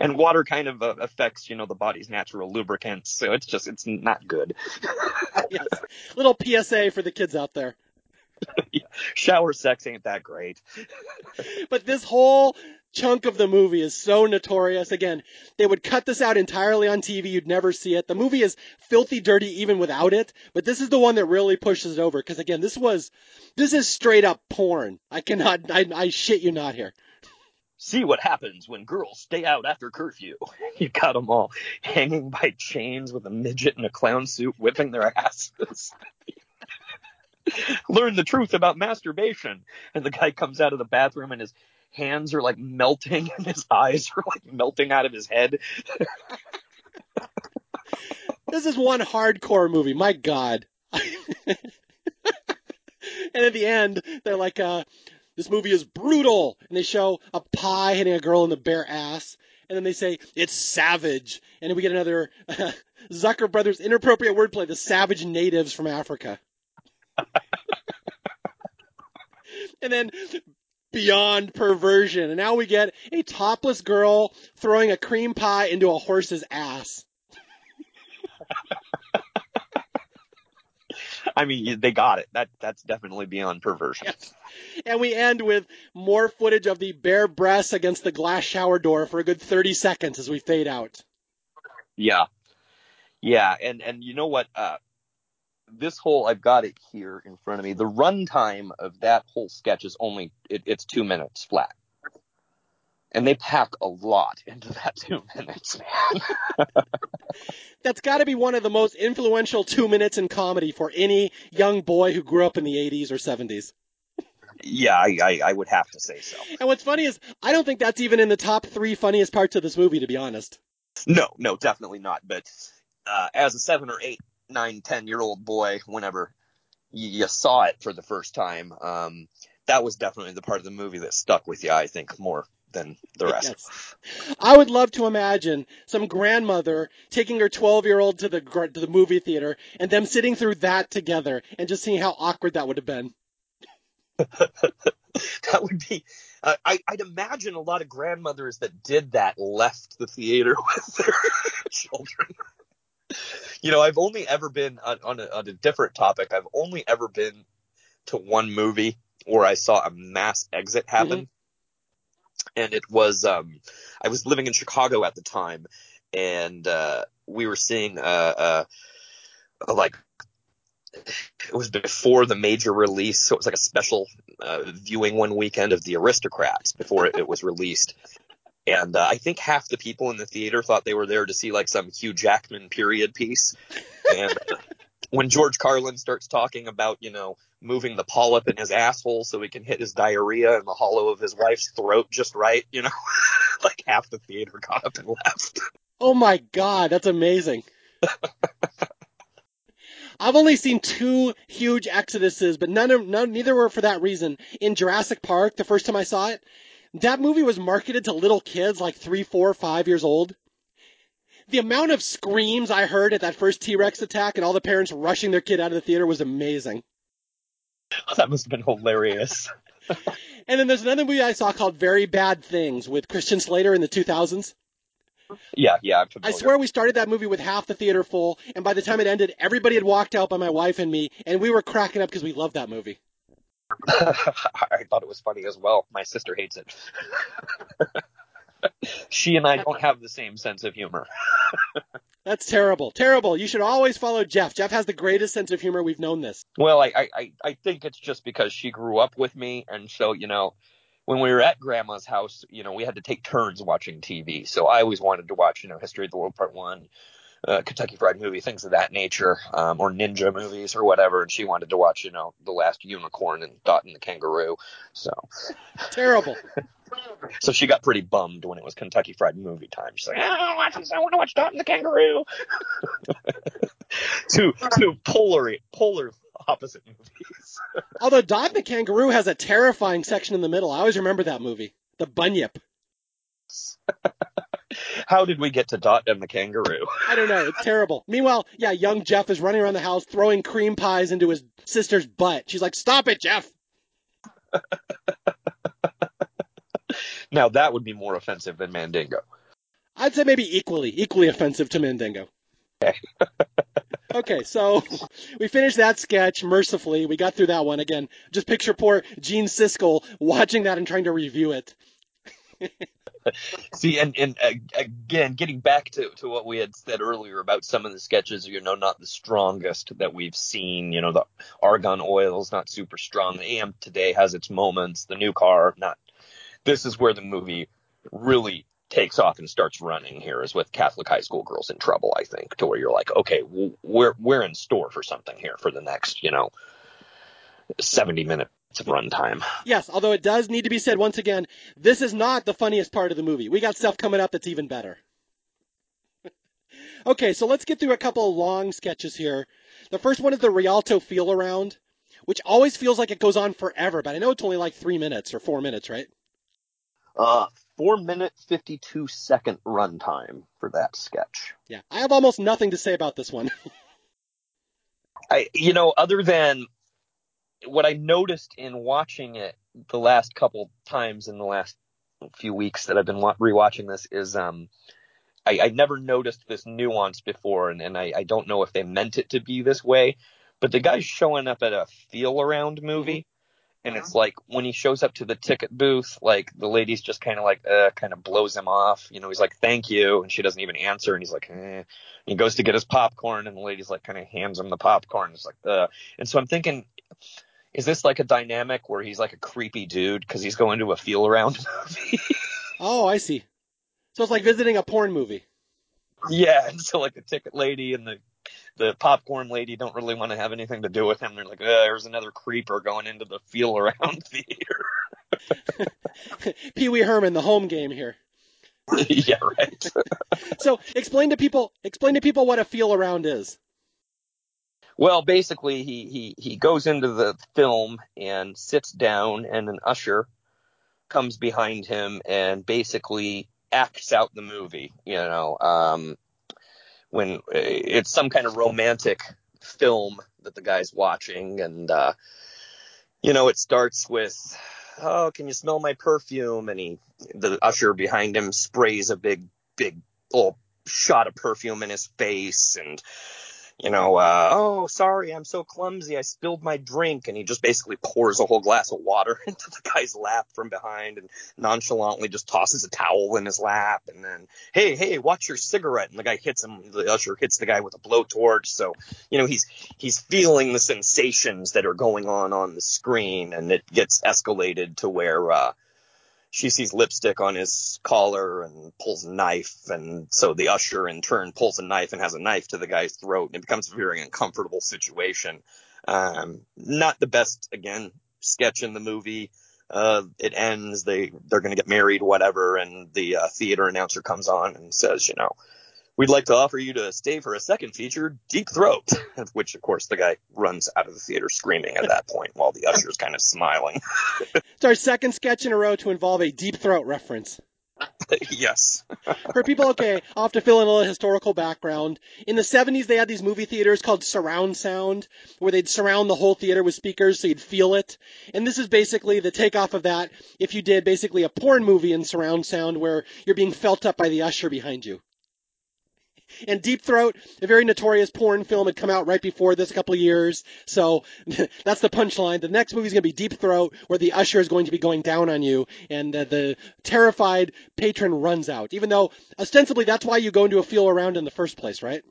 And water kind of uh, affects, you know, the body's natural lubricants, so it's just it's not good. yes. Little PSA for the kids out there. Shower sex ain't that great. but this whole chunk of the movie is so notorious. Again, they would cut this out entirely on TV. You'd never see it. The movie is filthy dirty even without it, but this is the one that really pushes it over. Cause again, this was, this is straight up porn. I cannot, I, I shit you not here. See what happens when girls stay out after curfew. You got them all hanging by chains with a midget in a clown suit whipping their asses. Learn the truth about masturbation. And the guy comes out of the bathroom and his hands are like melting and his eyes are like melting out of his head. this is one hardcore movie. My God. and at the end, they're like, uh, this movie is brutal. And they show a pie hitting a girl in the bare ass. And then they say, it's savage. And then we get another uh, Zucker Brothers inappropriate wordplay, the savage natives from Africa. And then beyond perversion. And now we get a topless girl throwing a cream pie into a horse's ass. I mean, they got it. That that's definitely beyond perversion. Yes. And we end with more footage of the bare breasts against the glass shower door for a good 30 seconds as we fade out. Yeah. Yeah, and and you know what? Uh, this whole I've got it here in front of me. The runtime of that whole sketch is only it, it's two minutes flat, and they pack a lot into that two minutes. man. That's got to be one of the most influential two minutes in comedy for any young boy who grew up in the 80s or 70s. Yeah, I, I, I would have to say so. And what's funny is I don't think that's even in the top three funniest parts of this movie, to be honest. No, no, definitely not. But uh, as a seven or eight nine, ten year old boy, whenever you, you, saw it for the first time, um, that was definitely the part of the movie that stuck with you, I think, more than the rest. Yes. I would love to imagine some grandmother taking her 12 year old to the to the movie theater and them sitting through that together and just seeing how awkward that would have been. that would be. Uh, I, I'd imagine a lot of grandmothers that did that left the theater with their children you know, I've only ever been on, on, a, on a different topic. I've only ever been to one movie where I saw a mass exit happen. Mm-hmm. And it was, um, I was living in Chicago at the time and, uh, we were seeing, uh, uh, like, it was before the major release, so it was like a special uh, viewing one weekend of The Aristocrats before it, it was released. And uh, I think half the people in the theater thought they were there to see like some Hugh Jackman period piece. And when George Carlin starts talking about, you know, moving the polyp in his asshole so he can hit his diarrhea in the hollow of his wife's throat just right, you know, like half the theater got up and left. Oh my god, that's amazing. I've only seen two huge exoduses, but none of none neither were for that reason. In Jurassic Park, the first time I saw it, that movie was marketed to little kids like three, four, five years old. The amount of screams I heard at that first T-Rex attack and all the parents rushing their kid out of the theater was amazing. That must have been hilarious. and then there's another movie I saw called Very Bad Things with Christian Slater in the 2000s. Yeah, yeah, i swear we started that movie with half the theater full, and by the time it ended, everybody had walked out by my wife and me, and we were cracking up because we loved that movie. I thought it was funny as well. My sister hates it. she and I don't have the same sense of humor. That's terrible. Terrible. You should always follow Jeff. Jeff has the greatest sense of humor. We've known this. Well, I, I, I think it's just because she grew up with me. And so, you know, when we were at grandma's house, you know, we had to take turns watching TV. So I always wanted to watch, you know, History of the World Part One, uh, Kentucky Fried Movie, things of that nature, um, or ninja movies or whatever. And she wanted to watch, you know, The Last Unicorn and Dot and the Kangaroo. So terrible. so she got pretty bummed when it was Kentucky Fried Movie time. She's like, I want to watch I want to watch Dot and the Kangaroo. two two polar polar opposite movies. Although Dot and the Kangaroo has a terrifying section in the middle. I always remember that movie. The Bunyip. How did we get to Dot and the Kangaroo? I don't know. It's terrible. Meanwhile, yeah, young Jeff is running around the house throwing cream pies into his sister's butt. She's like, "Stop it, Jeff." Now that would be more offensive than Mandingo. I'd say maybe equally, equally offensive to Mandingo. Okay. okay, so we finished that sketch mercifully. We got through that one again. Just picture poor Gene Siskel watching that and trying to review it. See, and, and uh, again, getting back to, to what we had said earlier about some of the sketches, you know, not the strongest that we've seen. You know, the argon oil is not super strong. The AM today has its moments. The new car, not. This is where the movie really takes off and starts running here is with Catholic high school girls in trouble, I think, to where you're like, okay, we're we're in store for something here for the next, you know, 70 minutes of runtime. Yes, although it does need to be said once again, this is not the funniest part of the movie. We got stuff coming up that's even better. okay, so let's get through a couple of long sketches here. The first one is the Rialto feel around, which always feels like it goes on forever, but I know it's only like three minutes or four minutes, right? Uh, four minute, 52 second runtime for that sketch. Yeah, I have almost nothing to say about this one. I, you know, other than what I noticed in watching it the last couple times in the last few weeks that I've been rewatching this is, um, I, I never noticed this nuance before, and, and I, I don't know if they meant it to be this way, but the guy's showing up at a feel around movie and it's like when he shows up to the ticket booth, like the lady's just kind of like, uh, kind of blows him off. You know, he's like, thank you. And she doesn't even answer. And he's like, eh. he goes to get his popcorn and the lady's like, kind of hands him the popcorn. It's like, uh, and so I'm thinking, is this like a dynamic where he's like a creepy dude because he's going to a feel around movie? oh, I see. So it's like visiting a porn movie. Yeah. And so like the ticket lady and the the popcorn lady don't really want to have anything to do with him. They're like, oh, there's another creeper going into the feel around theater. Pee Wee Herman, the home game here. yeah, right. so explain to people explain to people what a feel around is. Well, basically, he, he, he goes into the film and sits down, and an usher comes behind him and basically acts out the movie. You know, um, when uh, it's some kind of romantic film that the guy's watching and uh you know it starts with oh can you smell my perfume and he the usher behind him sprays a big big little shot of perfume in his face and you know, uh, oh, sorry, I'm so clumsy. I spilled my drink. And he just basically pours a whole glass of water into the guy's lap from behind and nonchalantly just tosses a towel in his lap. And then, hey, hey, watch your cigarette. And the guy hits him, the usher hits the guy with a blowtorch. So, you know, he's, he's feeling the sensations that are going on on the screen and it gets escalated to where, uh, she sees lipstick on his collar and pulls a knife. And so the usher in turn pulls a knife and has a knife to the guy's throat. And it becomes a very uncomfortable situation. Um, not the best, again, sketch in the movie. Uh, it ends. They, they're going to get married, whatever. And the uh, theater announcer comes on and says, you know, we'd like to offer you to stay for a second feature, Deep Throat, which of course the guy runs out of the theater screaming at that point while the usher's kind of smiling. it's our second sketch in a row to involve a Deep Throat reference. yes. For people, okay, I'll have to fill in a little historical background. In the 70s, they had these movie theaters called surround sound, where they'd surround the whole theater with speakers so you'd feel it. And this is basically the takeoff of that if you did basically a porn movie in surround sound where you're being felt up by the usher behind you. And Deep Throat, a very notorious porn film, had come out right before this, a couple of years. So that's the punchline. The next movie is going to be Deep Throat, where the usher is going to be going down on you, and uh, the terrified patron runs out. Even though ostensibly that's why you go into a feel around in the first place, right?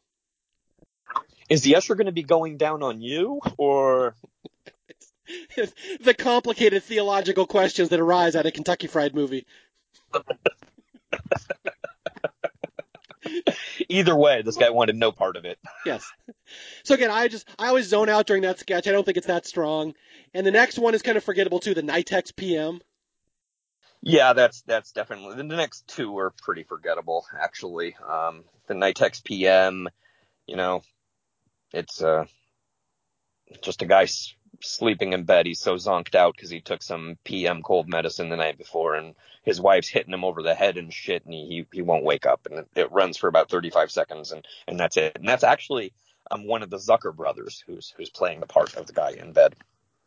Is the usher going to be going down on you, or the complicated theological questions that arise out of Kentucky Fried Movie? Either way, this guy wanted no part of it. Yes. So again, I just I always zone out during that sketch. I don't think it's that strong. And the next one is kind of forgettable too, the Nitex PM. Yeah, that's that's definitely the next two are pretty forgettable actually. Um, the Nitex PM, you know, it's uh just a guy sleeping in bed. He's so zonked out because he took some PM cold medicine the night before, and his wife's hitting him over the head and shit, and he he, he won't wake up. And it, it runs for about 35 seconds, and and that's it. And that's actually um one of the Zucker brothers who's who's playing the part of the guy in bed.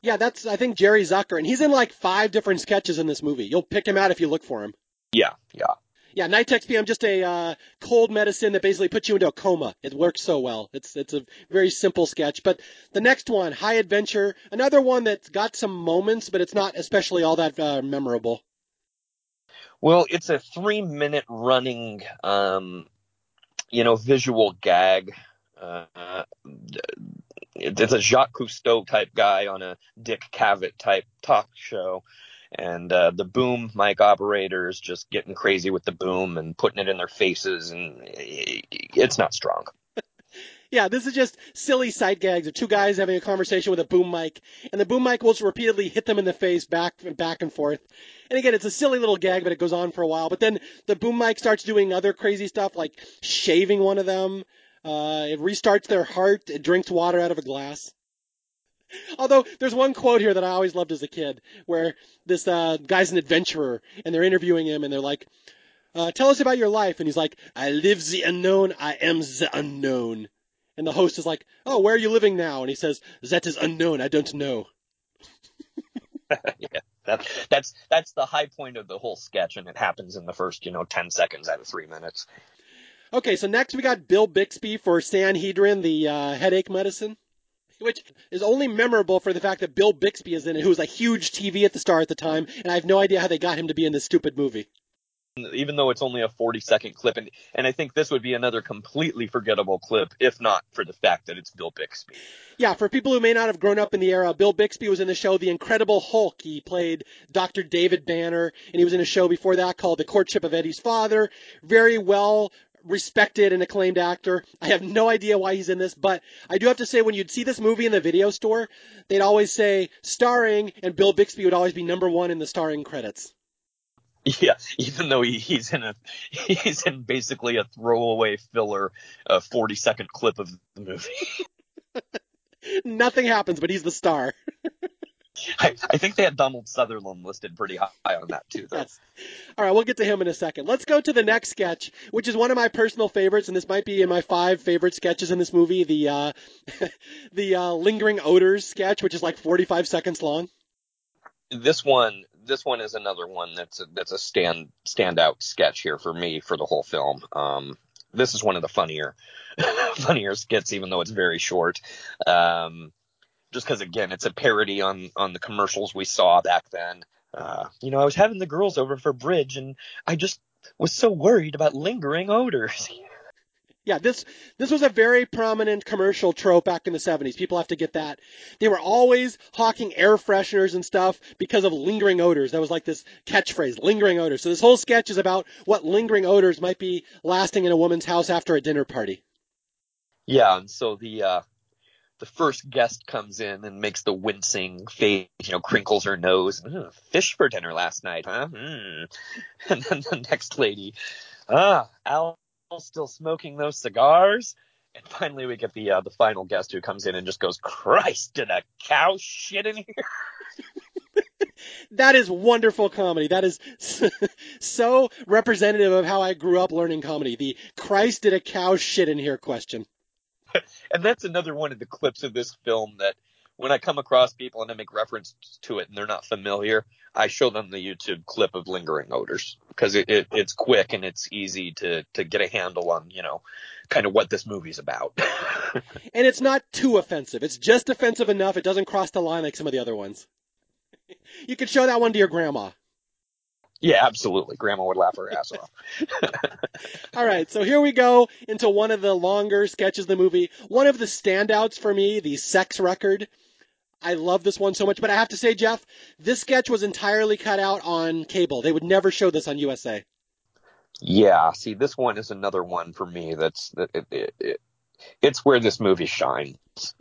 Yeah, that's I think Jerry Zucker, and he's in like five different sketches in this movie. You'll pick him out if you look for him. Yeah, yeah. Yeah, Nitex PM, just a uh, cold medicine that basically puts you into a coma. It works so well. It's it's a very simple sketch. But the next one, High Adventure, another one that's got some moments, but it's not especially all that uh, memorable. Well, it's a three minute running, um, you know, visual gag. Uh, it's a Jacques Cousteau type guy on a Dick Cavett type talk show. And uh, the boom mic operators just getting crazy with the boom and putting it in their faces, and it's not strong. Yeah, this is just silly side gags of two guys having a conversation with a boom mic, and the boom mic will repeatedly hit them in the face back and back and forth. And again, it's a silly little gag, but it goes on for a while. But then the boom mic starts doing other crazy stuff, like shaving one of them. Uh, it restarts their heart. It drinks water out of a glass. Although there's one quote here that I always loved as a kid, where this uh, guy's an adventurer, and they're interviewing him, and they're like, uh, "Tell us about your life," and he's like, "I live the unknown. I am the unknown." And the host is like, "Oh, where are you living now?" And he says, "That is unknown. I don't know." yeah, that's that's that's the high point of the whole sketch, and it happens in the first, you know, ten seconds out of three minutes. Okay, so next we got Bill Bixby for Sanhedrin, the uh, headache medicine, which is only memorable for the fact that Bill Bixby is in it, who was a huge TV at the star at the time, and I have no idea how they got him to be in this stupid movie. Even though it's only a 40 second clip, and, and I think this would be another completely forgettable clip, if not for the fact that it's Bill Bixby. Yeah, for people who may not have grown up in the era, Bill Bixby was in the show The Incredible Hulk. He played Dr. David Banner, and he was in a show before that called The Courtship of Eddie's Father. Very well respected and acclaimed actor. I have no idea why he's in this, but I do have to say when you'd see this movie in the video store, they'd always say starring, and Bill Bixby would always be number one in the starring credits. Yeah, even though he, he's in a he's in basically a throwaway filler, a 40 second clip of the movie. Nothing happens, but he's the star. I, I, think they had Donald Sutherland listed pretty high on that too. Though. Yes. All right, we'll get to him in a second. Let's go to the next sketch, which is one of my personal favorites, and this might be in my five favorite sketches in this movie. The uh, the uh, lingering odors sketch, which is like 45 seconds long. This one, this one is another one that's a, that's a stand standout sketch here for me for the whole film. Um, this is one of the funnier funnier skits, even though it's very short. Um, just because again, it's a parody on on the commercials we saw back then. Uh, you know, I was having the girls over for bridge, and I just was so worried about lingering odors. Yeah, this this was a very prominent commercial trope back in the 70s. People have to get that. They were always hawking air fresheners and stuff because of lingering odors. That was like this catchphrase, lingering odors. So this whole sketch is about what lingering odors might be lasting in a woman's house after a dinner party. Yeah, and so the uh, the first guest comes in and makes the wincing face, you know, crinkles her nose. Mm, fish for dinner last night, huh? Mm. And then the next lady, ah, Al still smoking those cigars. And finally, we get the uh, the final guest who comes in and just goes, "Christ, did a cow shit in here?" that is wonderful comedy. That is so representative of how I grew up learning comedy. The "Christ, did a cow shit in here?" question. and that's another one of the clips of this film that when I come across people and I make reference to it and they're not familiar, I show them the YouTube clip of lingering odors because it, it, it's quick and it's easy to, to get a handle on, you know, kind of what this movie's about. and it's not too offensive. It's just offensive enough. It doesn't cross the line like some of the other ones. You could show that one to your grandma. Yeah, absolutely. Grandma would laugh her ass off. All right, so here we go into one of the longer sketches of the movie. One of the standouts for me, the sex record. I love this one so much, but I have to say, Jeff, this sketch was entirely cut out on cable. They would never show this on USA. Yeah, see, this one is another one for me. That's it, it, it, it's where this movie shines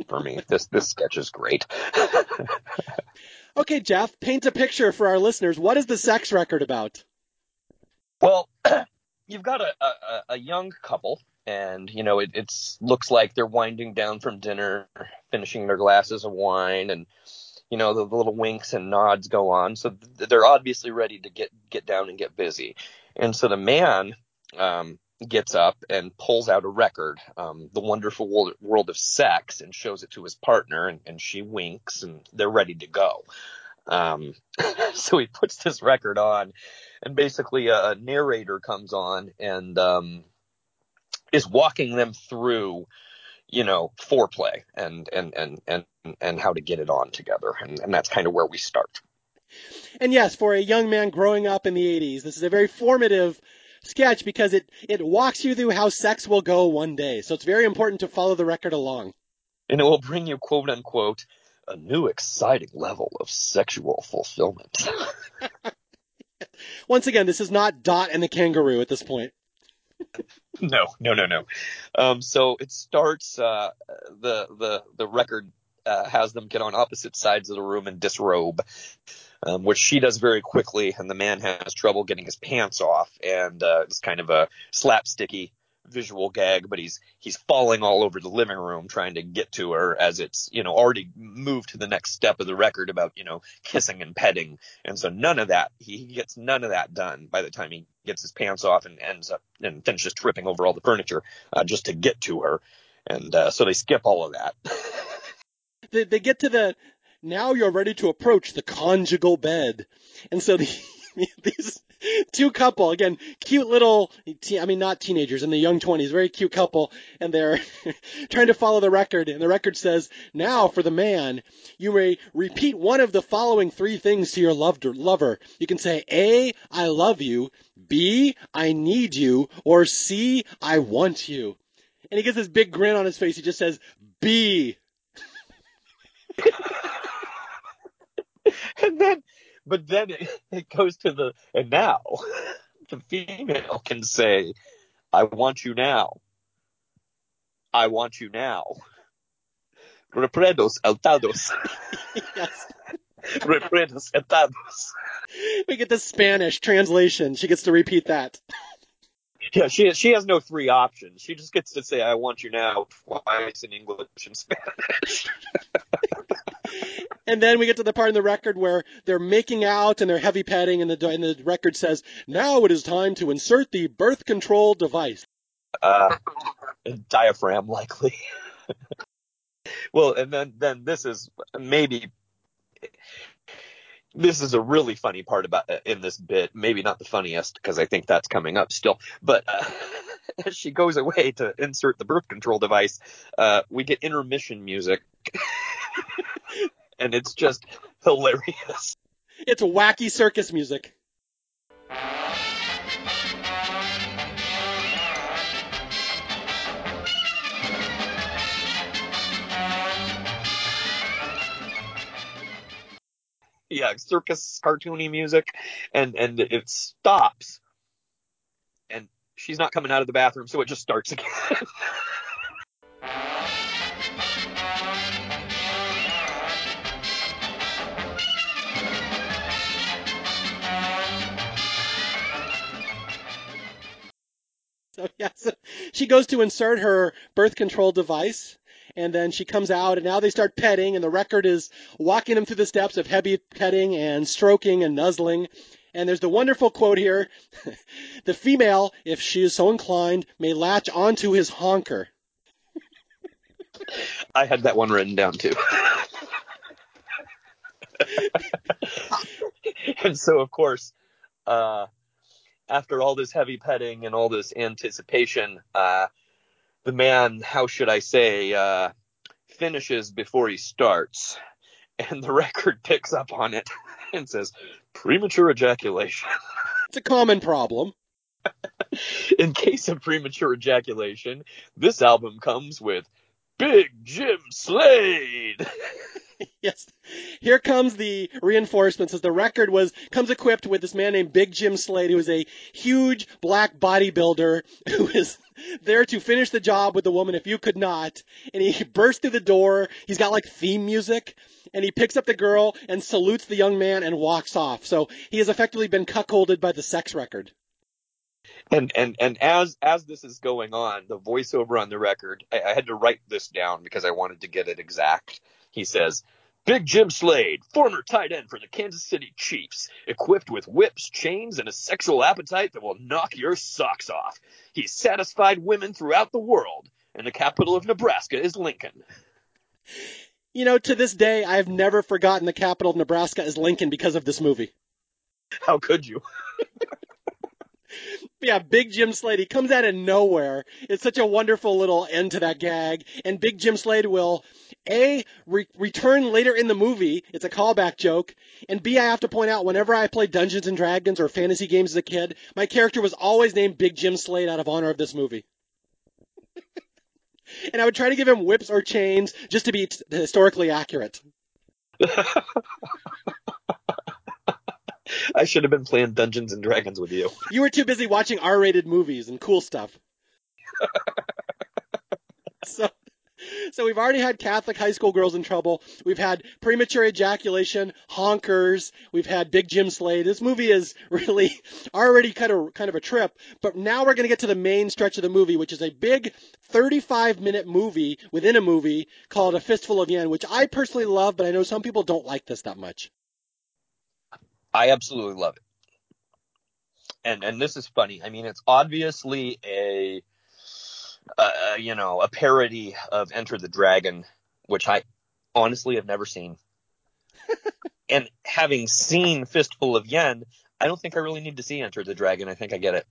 for me. this this sketch is great. okay, Jeff, paint a picture for our listeners. What is the sex record about? Well, you've got a, a, a young couple and you know it it's looks like they're winding down from dinner, finishing their glasses of wine, and you know the, the little winks and nods go on. So th- they're obviously ready to get get down and get busy. And so the man um, gets up and pulls out a record, um, The Wonderful World, of Sex, and shows it to his partner, and, and she winks, and they're ready to go. Um, so he puts this record on, and basically a, a narrator comes on and um, is walking them through, you know, foreplay and and and and and how to get it on together, and, and that's kind of where we start. And yes, for a young man growing up in the 80s, this is a very formative sketch because it, it walks you through how sex will go one day. So it's very important to follow the record along. And it will bring you, quote unquote, a new exciting level of sexual fulfillment. Once again, this is not Dot and the Kangaroo at this point. no, no, no, no. Um, so it starts. Uh, the the the record uh, has them get on opposite sides of the room and disrobe, um, which she does very quickly, and the man has trouble getting his pants off, and uh, it's kind of a slapsticky visual gag, but he's he's falling all over the living room trying to get to her as it's you know already moved to the next step of the record about you know kissing and petting, and so none of that he, gets none of that done by the time he gets his pants off and ends up and finishes tripping over all the furniture uh, just to get to her, and uh, so they skip all of that. they, they get to the now you're ready to approach the conjugal bed. And so the, these two couple, again, cute little, I mean, not teenagers, in the young 20s, very cute couple, and they're trying to follow the record. And the record says, now for the man, you may repeat one of the following three things to your loved lover. You can say, A, I love you, B, I need you, or C, I want you. And he gets this big grin on his face. He just says, B. and then, but then it, it goes to the, and now the female can say, I want you now. I want you now. Repredos altados. yes. Repredos altados. We get the Spanish translation. She gets to repeat that. Yeah, she she has no three options. She just gets to say "I want you now" twice in English and Spanish. and then we get to the part in the record where they're making out and they're heavy petting, and the and the record says, "Now it is time to insert the birth control device." Uh, diaphragm likely. well, and then then this is maybe this is a really funny part about uh, in this bit. Maybe not the funniest because I think that's coming up still. But uh, as she goes away to insert the birth control device, uh, we get intermission music, and it's just hilarious. It's wacky circus music. Yeah, circus cartoony music, and and it stops, and she's not coming out of the bathroom, so it just starts again. So yeah, so she goes to insert her birth control device, and then she comes out, and now they start petting, and the record is walking them through the steps of heavy petting and stroking and nuzzling. And there's the wonderful quote here: "The female, if she is so inclined, may latch onto his honker." I had that one written down too. and so, of course, uh, after all this heavy petting and all this anticipation, uh, the man, how should I say, uh, finishes before he starts. And the record picks up on it and says, premature ejaculation. It's a common problem. In case of premature ejaculation, this album comes with Big Jim Slade. yes. Here comes the reinforcements as the record was comes equipped with this man named Big Jim Slade, who is a huge black bodybuilder who is there to finish the job with the woman if you could not. And he bursts through the door. He's got like theme music. And he picks up the girl and salutes the young man and walks off. So he has effectively been cuckolded by the sex record. And and and as as this is going on, the voiceover on the record, I, I had to write this down because I wanted to get it exact. He says, Big Jim Slade, former tight end for the Kansas City Chiefs, equipped with whips, chains, and a sexual appetite that will knock your socks off. He's satisfied women throughout the world, and the capital of Nebraska is Lincoln. You know, to this day, I've never forgotten the capital of Nebraska is Lincoln because of this movie. How could you? yeah, Big Jim Slade, he comes out of nowhere. It's such a wonderful little end to that gag. And Big Jim Slade will, A, re- return later in the movie. It's a callback joke. And B, I have to point out, whenever I played Dungeons and Dragons or fantasy games as a kid, my character was always named Big Jim Slade out of honor of this movie. and I would try to give him whips or chains just to be t- historically accurate. I should have been playing Dungeons and Dragons with you. You were too busy watching R-rated movies and cool stuff. so, so we've already had Catholic high school girls in trouble. We've had premature ejaculation, honkers. We've had Big Jim Slade. This movie is really already kind of kind of a trip. But now we're going to get to the main stretch of the movie, which is a big 35 minute movie within a movie called A Fistful of Yen, which I personally love, but I know some people don't like this that much. I absolutely love it. And and this is funny. I mean, it's obviously a uh, you know a parody of Enter the Dragon, which I honestly have never seen. and having seen Fistful of Yen, I don't think I really need to see Enter the Dragon. I think I get it.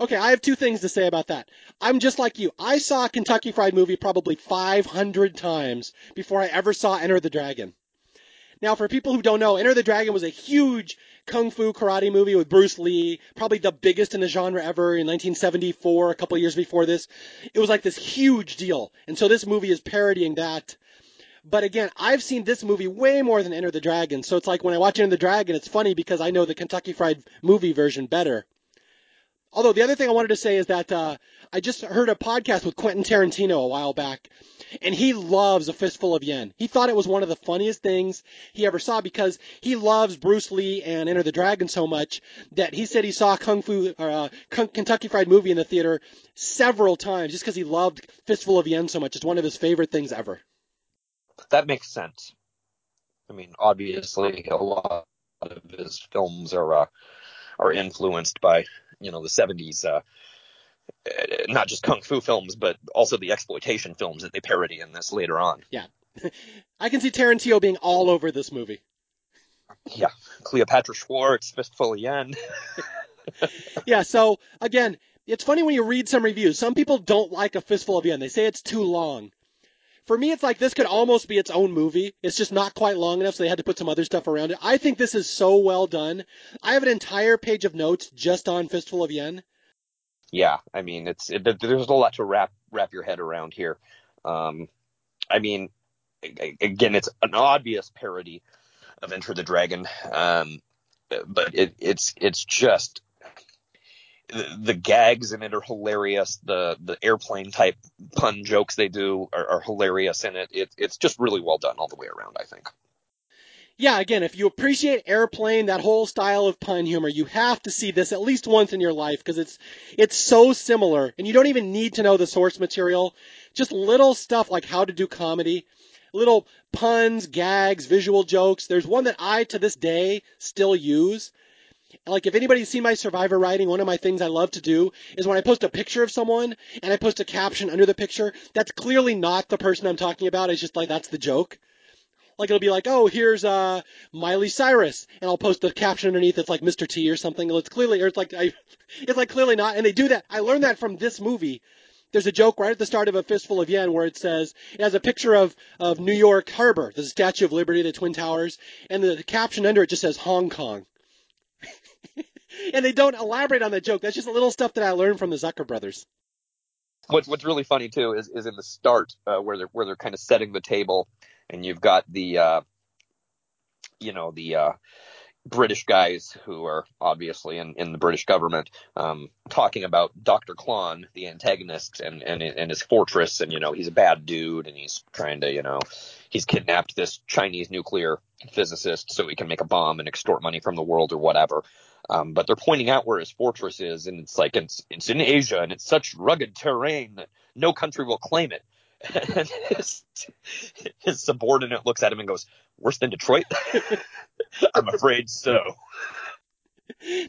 Okay, I have two things to say about that. I'm just like you. I saw a Kentucky Fried Movie probably 500 times before I ever saw Enter the Dragon. Now, for people who don't know, Enter the Dragon was a huge kung fu karate movie with Bruce Lee, probably the biggest in the genre ever in 1974, a couple years before this. It was like this huge deal. And so this movie is parodying that. But again, I've seen this movie way more than Enter the Dragon. So it's like when I watch Enter the Dragon, it's funny because I know the Kentucky Fried movie version better. Although the other thing I wanted to say is that uh, I just heard a podcast with Quentin Tarantino a while back, and he loves A Fistful of Yen. He thought it was one of the funniest things he ever saw because he loves Bruce Lee and Enter the Dragon so much that he said he saw Kung Fu or uh, Kentucky Fried Movie in the theater several times just because he loved Fistful of Yen so much. It's one of his favorite things ever. That makes sense. I mean, obviously, a lot of his films are uh, are influenced by you know the 70s uh, not just kung fu films but also the exploitation films that they parody in this later on. Yeah. I can see tarantino being all over this movie. Yeah. Cleopatra schwartz fistful of yen. Yeah so again it's funny when you read some reviews. Some people don't like a fistful of yen. They say it's too long for me, it's like this could almost be its own movie. It's just not quite long enough, so they had to put some other stuff around it. I think this is so well done. I have an entire page of notes just on Fistful of Yen. Yeah, I mean, it's it, there's a lot to wrap wrap your head around here. Um, I mean, again, it's an obvious parody of Enter the Dragon, um, but it, it's it's just the, gags in it are hilarious. The the airplane type pun jokes they do are, are hilarious in it. it. It's just really well done all the way around. I think. Yeah, again, if you appreciate airplane, that whole style of pun humor, you have to see this at least once in your life because it's it's so similar, and you don't even need to know the source material. Just little stuff like how to do comedy, little puns, gags, visual jokes. There's one that I to this day still use like if anybody's seen my survivor writing, one of my things I love to do is when I post a picture of someone and I post a caption under the picture, that's clearly not the person I'm talking about. It's just like that's the joke. Like it'll be like, oh, here's uh Miley Cyrus, and I'll post the caption underneath. It's like Mr. T or something. It's clearly, or it's like I, it's like clearly not. And they do that. I learned that from this movie. There's a joke right at the start of A Fistful of Yen where it says it has a picture of of New York Harbor, the Statue of Liberty, the Twin Towers, and the, the caption under it just says Hong Kong. and they don't elaborate on that joke. That's just a little stuff that I learned from the Zucker brothers. What's What's really funny too is is in the start uh, where they're where they're kind of setting the table, and you've got the uh, you know the uh, British guys who are obviously in, in the British government, um, talking about Dr. Klon, the antagonist, and, and, and his fortress, and, you know, he's a bad dude, and he's trying to, you know, he's kidnapped this Chinese nuclear physicist so he can make a bomb and extort money from the world or whatever. Um, but they're pointing out where his fortress is, and it's like, it's, it's in Asia, and it's such rugged terrain that no country will claim it. And his, his subordinate looks at him and goes, worse than Detroit? I'm afraid so.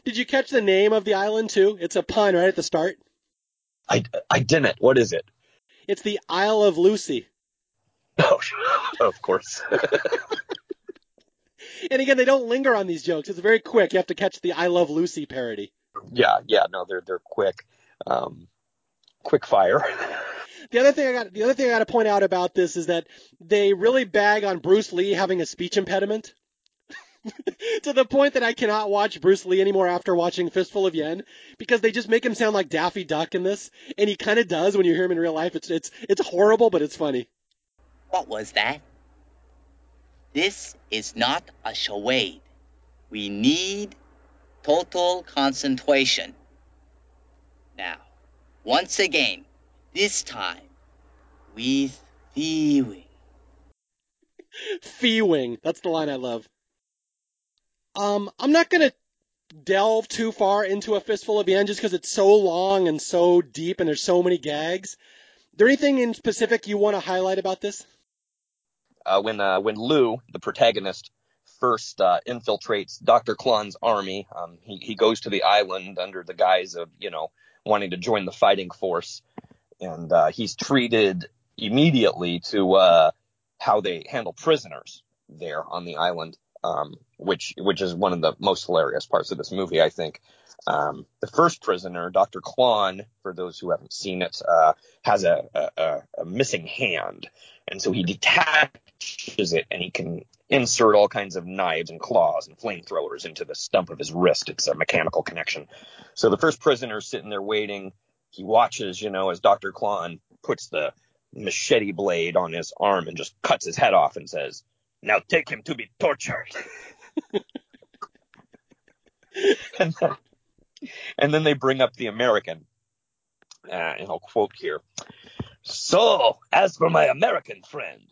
Did you catch the name of the island too? It's a pun right at the start. I, I didn't. What is it? It's the Isle of Lucy. Oh, of course. And again, they don't linger on these jokes. It's very quick. You have to catch the I Love Lucy parody. Yeah, yeah, no, they're they're quick, um, quick fire. The other thing I got, the other thing I got to point out about this is that they really bag on Bruce Lee having a speech impediment. to the point that I cannot watch Bruce Lee anymore after watching Fistful of Yen because they just make him sound like Daffy Duck in this, and he kind of does when you hear him in real life. It's it's it's horrible, but it's funny. What was that? This is not a charade. We need total concentration. Now, once again, this time with feeling. Feewing. That's the line I love. Um, I'm not gonna delve too far into a fistful of yen just because it's so long and so deep and there's so many gags. Is there anything in specific you want to highlight about this? Uh, when uh, when Lou, the protagonist, first uh, infiltrates Dr. Klon's army, um, he he goes to the island under the guise of you know wanting to join the fighting force, and uh, he's treated immediately to uh, how they handle prisoners there on the island um, which which is one of the most hilarious parts of this movie, I think. Um, the first prisoner, Dr. Klon, for those who haven't seen it, uh, has a, a, a, missing hand, and so he detaches it and he can insert all kinds of knives and claws and flamethrowers into the stump of his wrist. It's a mechanical connection. So the first prisoner's sitting there waiting. He watches, you know, as Dr. Klon puts the machete blade on his arm and just cuts his head off and says, now take him to be tortured. and, then, and, then, they bring up the American. Uh, and I'll quote here. So, as for my American friend,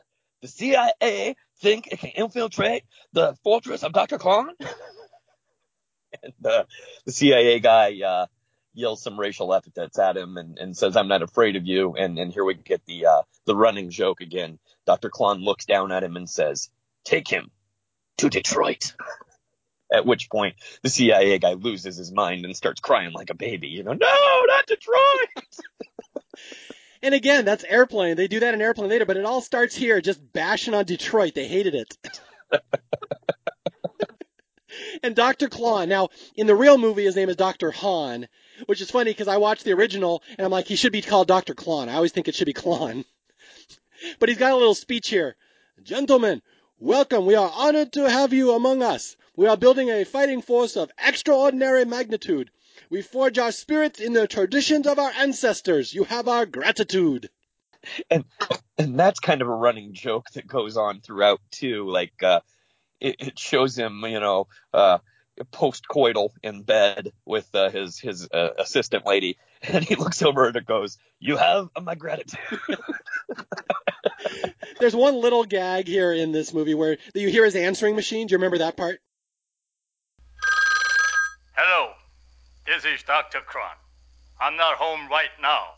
the CIA think it can infiltrate the fortress of Dr. Klon? and uh, the CIA guy uh, yells some racial epithets at him and, and, says, I'm not afraid of you. And, and here we get the, uh, the running joke again. Dr. Klon looks down at him and says, Take him to Detroit. At which point the CIA guy loses his mind and starts crying like a baby. You know, no, not Detroit. and again, that's airplane. They do that in airplane later, but it all starts here, just bashing on Detroit. They hated it. and Dr. Klon. Now, in the real movie, his name is Dr. Han, which is funny because I watched the original and I'm like, he should be called Dr. Klon. I always think it should be Klon. but he's got a little speech here. Gentlemen, Welcome. We are honored to have you among us. We are building a fighting force of extraordinary magnitude. We forge our spirits in the traditions of our ancestors. You have our gratitude. And and that's kind of a running joke that goes on throughout too. Like uh, it, it shows him, you know, uh, post-coital in bed with uh, his his uh, assistant lady, and he looks over and it goes, "You have my gratitude." There's one little gag here in this movie where you hear his answering machine. Do you remember that part? Hello, this is Dr. Klon. I'm not home right now.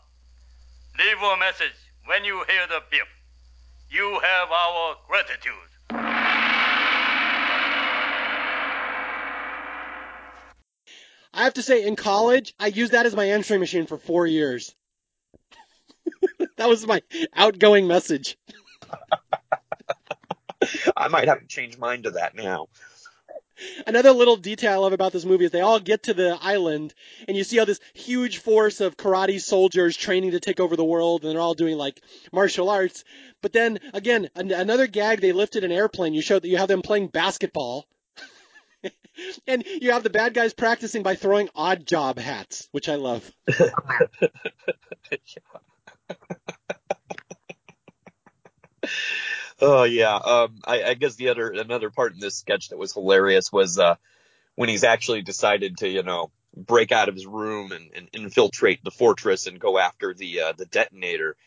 Leave a message when you hear the beep. You have our gratitude. I have to say, in college, I used that as my answering machine for four years. that was my outgoing message. I might have to change mine to that now. Another little detail I love about this movie is they all get to the island and you see all this huge force of karate soldiers training to take over the world and they're all doing like martial arts. But then again, an- another gag they lifted an airplane. You show that you have them playing basketball. and you have the bad guys practicing by throwing Oddjob hats, which I love. Oh yeah. Um, I, I guess the other another part in this sketch that was hilarious was uh, when he's actually decided to, you know, break out of his room and, and infiltrate the fortress and go after the uh, the detonator.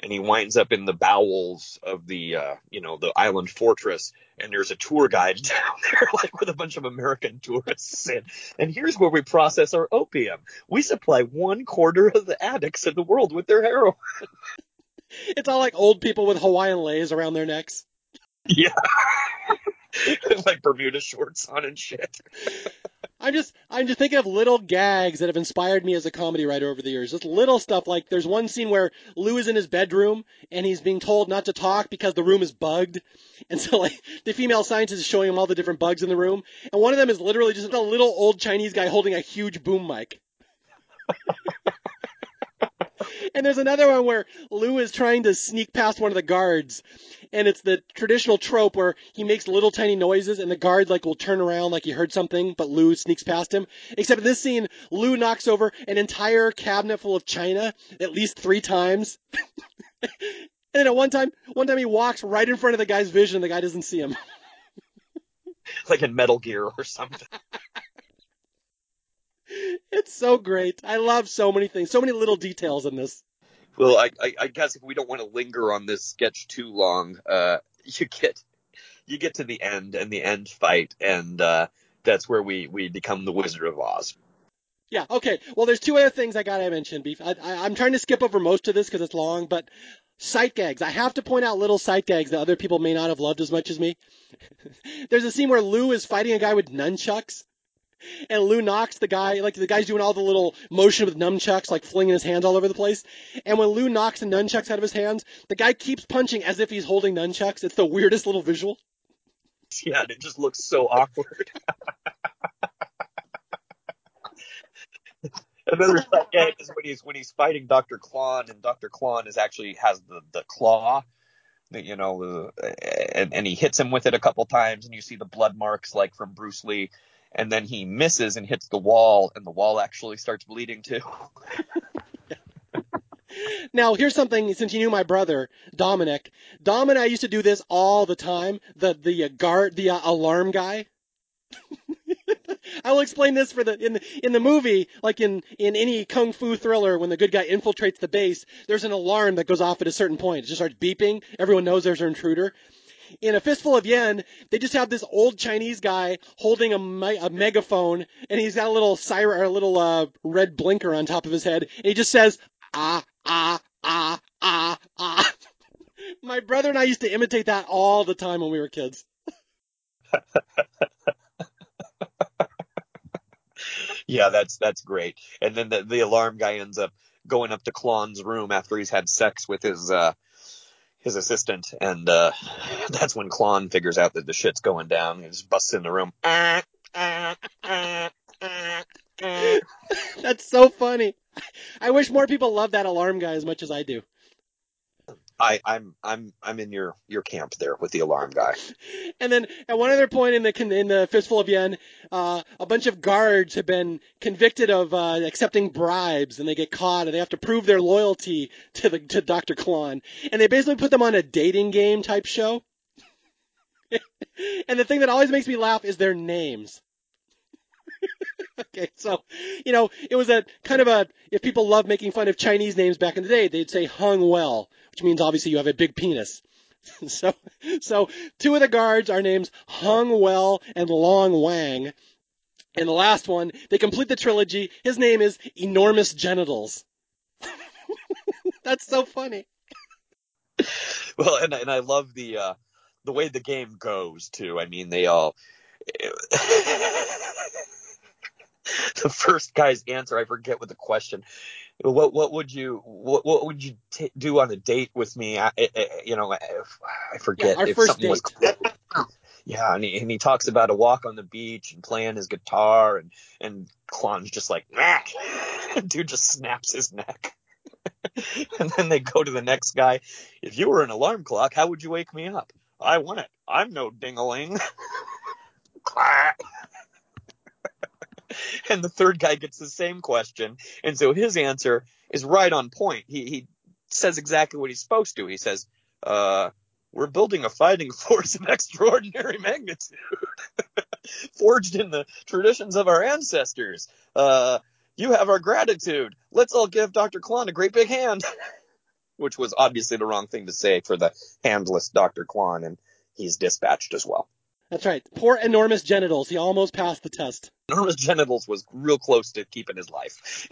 And he winds up in the bowels of the, uh, you know, the island fortress, and there's a tour guide down there, like with a bunch of American tourists. And, and here's where we process our opium. We supply one quarter of the addicts in the world with their heroin. It's all like old people with Hawaiian leis around their necks. Yeah. like Bermuda shorts on and shit. I'm just I'm just thinking of little gags that have inspired me as a comedy writer over the years. Just little stuff like there's one scene where Lou is in his bedroom and he's being told not to talk because the room is bugged. And so like the female scientist is showing him all the different bugs in the room. And one of them is literally just a little old Chinese guy holding a huge boom mic. And there's another one where Lou is trying to sneak past one of the guards, and it's the traditional trope where he makes little tiny noises, and the guard like will turn around like he heard something, but Lou sneaks past him. Except in this scene, Lou knocks over an entire cabinet full of china at least three times. and then at one time, one time he walks right in front of the guy's vision, and the guy doesn't see him. like in Metal Gear or something. It's so great. I love so many things, so many little details in this. Well, I, I, I guess if we don't want to linger on this sketch too long, uh, you get you get to the end and the end fight, and uh, that's where we we become the Wizard of Oz. Yeah. Okay. Well, there's two other things I gotta mention. Beef. I, I, I'm trying to skip over most of this because it's long, but sight gags. I have to point out little sight gags that other people may not have loved as much as me. there's a scene where Lou is fighting a guy with nunchucks and Lou knocks the guy, like the guy's doing all the little motion with nunchucks, like flinging his hands all over the place. And when Lou knocks the nunchucks out of his hands, the guy keeps punching as if he's holding nunchucks. It's the weirdest little visual. Yeah, and it just looks so awkward. Another game is when he's when he's fighting Doctor Klon, and Doctor Klon is actually has the the claw, that you know, uh, and, and he hits him with it a couple times, and you see the blood marks like from Bruce Lee and then he misses and hits the wall, and the wall actually starts bleeding too. Now, here's something since you knew my brother, Dominic. Dom and I used to do this all the time. The the uh, guard, the uh, alarm guy. I will explain this for the in the in the movie, like in in any kung fu thriller, when the good guy infiltrates the base, there's an alarm that goes off at a certain point. It just starts beeping. Everyone knows there's an intruder in a fistful of yen, they just have this old Chinese guy holding a, me- a megaphone, and he's got a little siren or a little uh, red blinker on top of his head, and he just says ah ah ah ah ah. My brother and I used to imitate that all the time when we were kids. yeah, that's that's great. And then the, the alarm guy ends up going up to Klon's room after he's had sex with his uh, his assistant, and uh, that's when Klon figures out that the shit's going down. He just busts in the room. That's so funny. I wish more people loved that alarm guy as much as I do. I, I'm I'm I'm in your your camp there with the alarm guy. And then at one other point in the in the fistful of yen, uh, a bunch of guards have been convicted of uh, accepting bribes, and they get caught, and they have to prove their loyalty to the to Dr. Klon, and they basically put them on a dating game type show. and the thing that always makes me laugh is their names. okay, so you know, it was a kind of a if people love making fun of Chinese names back in the day, they'd say Hung Well, which means obviously you have a big penis. so so two of the guards are names Hung Well and Long Wang. And the last one, they complete the trilogy. His name is Enormous Genitals. That's so funny. Well, and and I love the uh the way the game goes too. I mean, they all the first guy's answer, I forget what the question. What what would you what what would you t- do on a date with me? I, I, you know, I, I forget Yeah, our if first something was. date. Yeah, and he, and he talks about a walk on the beach and playing his guitar, and and Klon's just like, nah. dude just snaps his neck. and then they go to the next guy. If you were an alarm clock, how would you wake me up? I want it. I'm no dingaling. And the third guy gets the same question, and so his answer is right on point. He he says exactly what he's supposed to. He says, uh, we're building a fighting force of extraordinary magnitude, forged in the traditions of our ancestors. Uh, you have our gratitude. Let's all give Dr. Klon a great big hand. Which was obviously the wrong thing to say for the handless Dr. Klon, and he's dispatched as well. That's right. Poor enormous genitals. He almost passed the test. Enormous genitals was real close to keeping his life.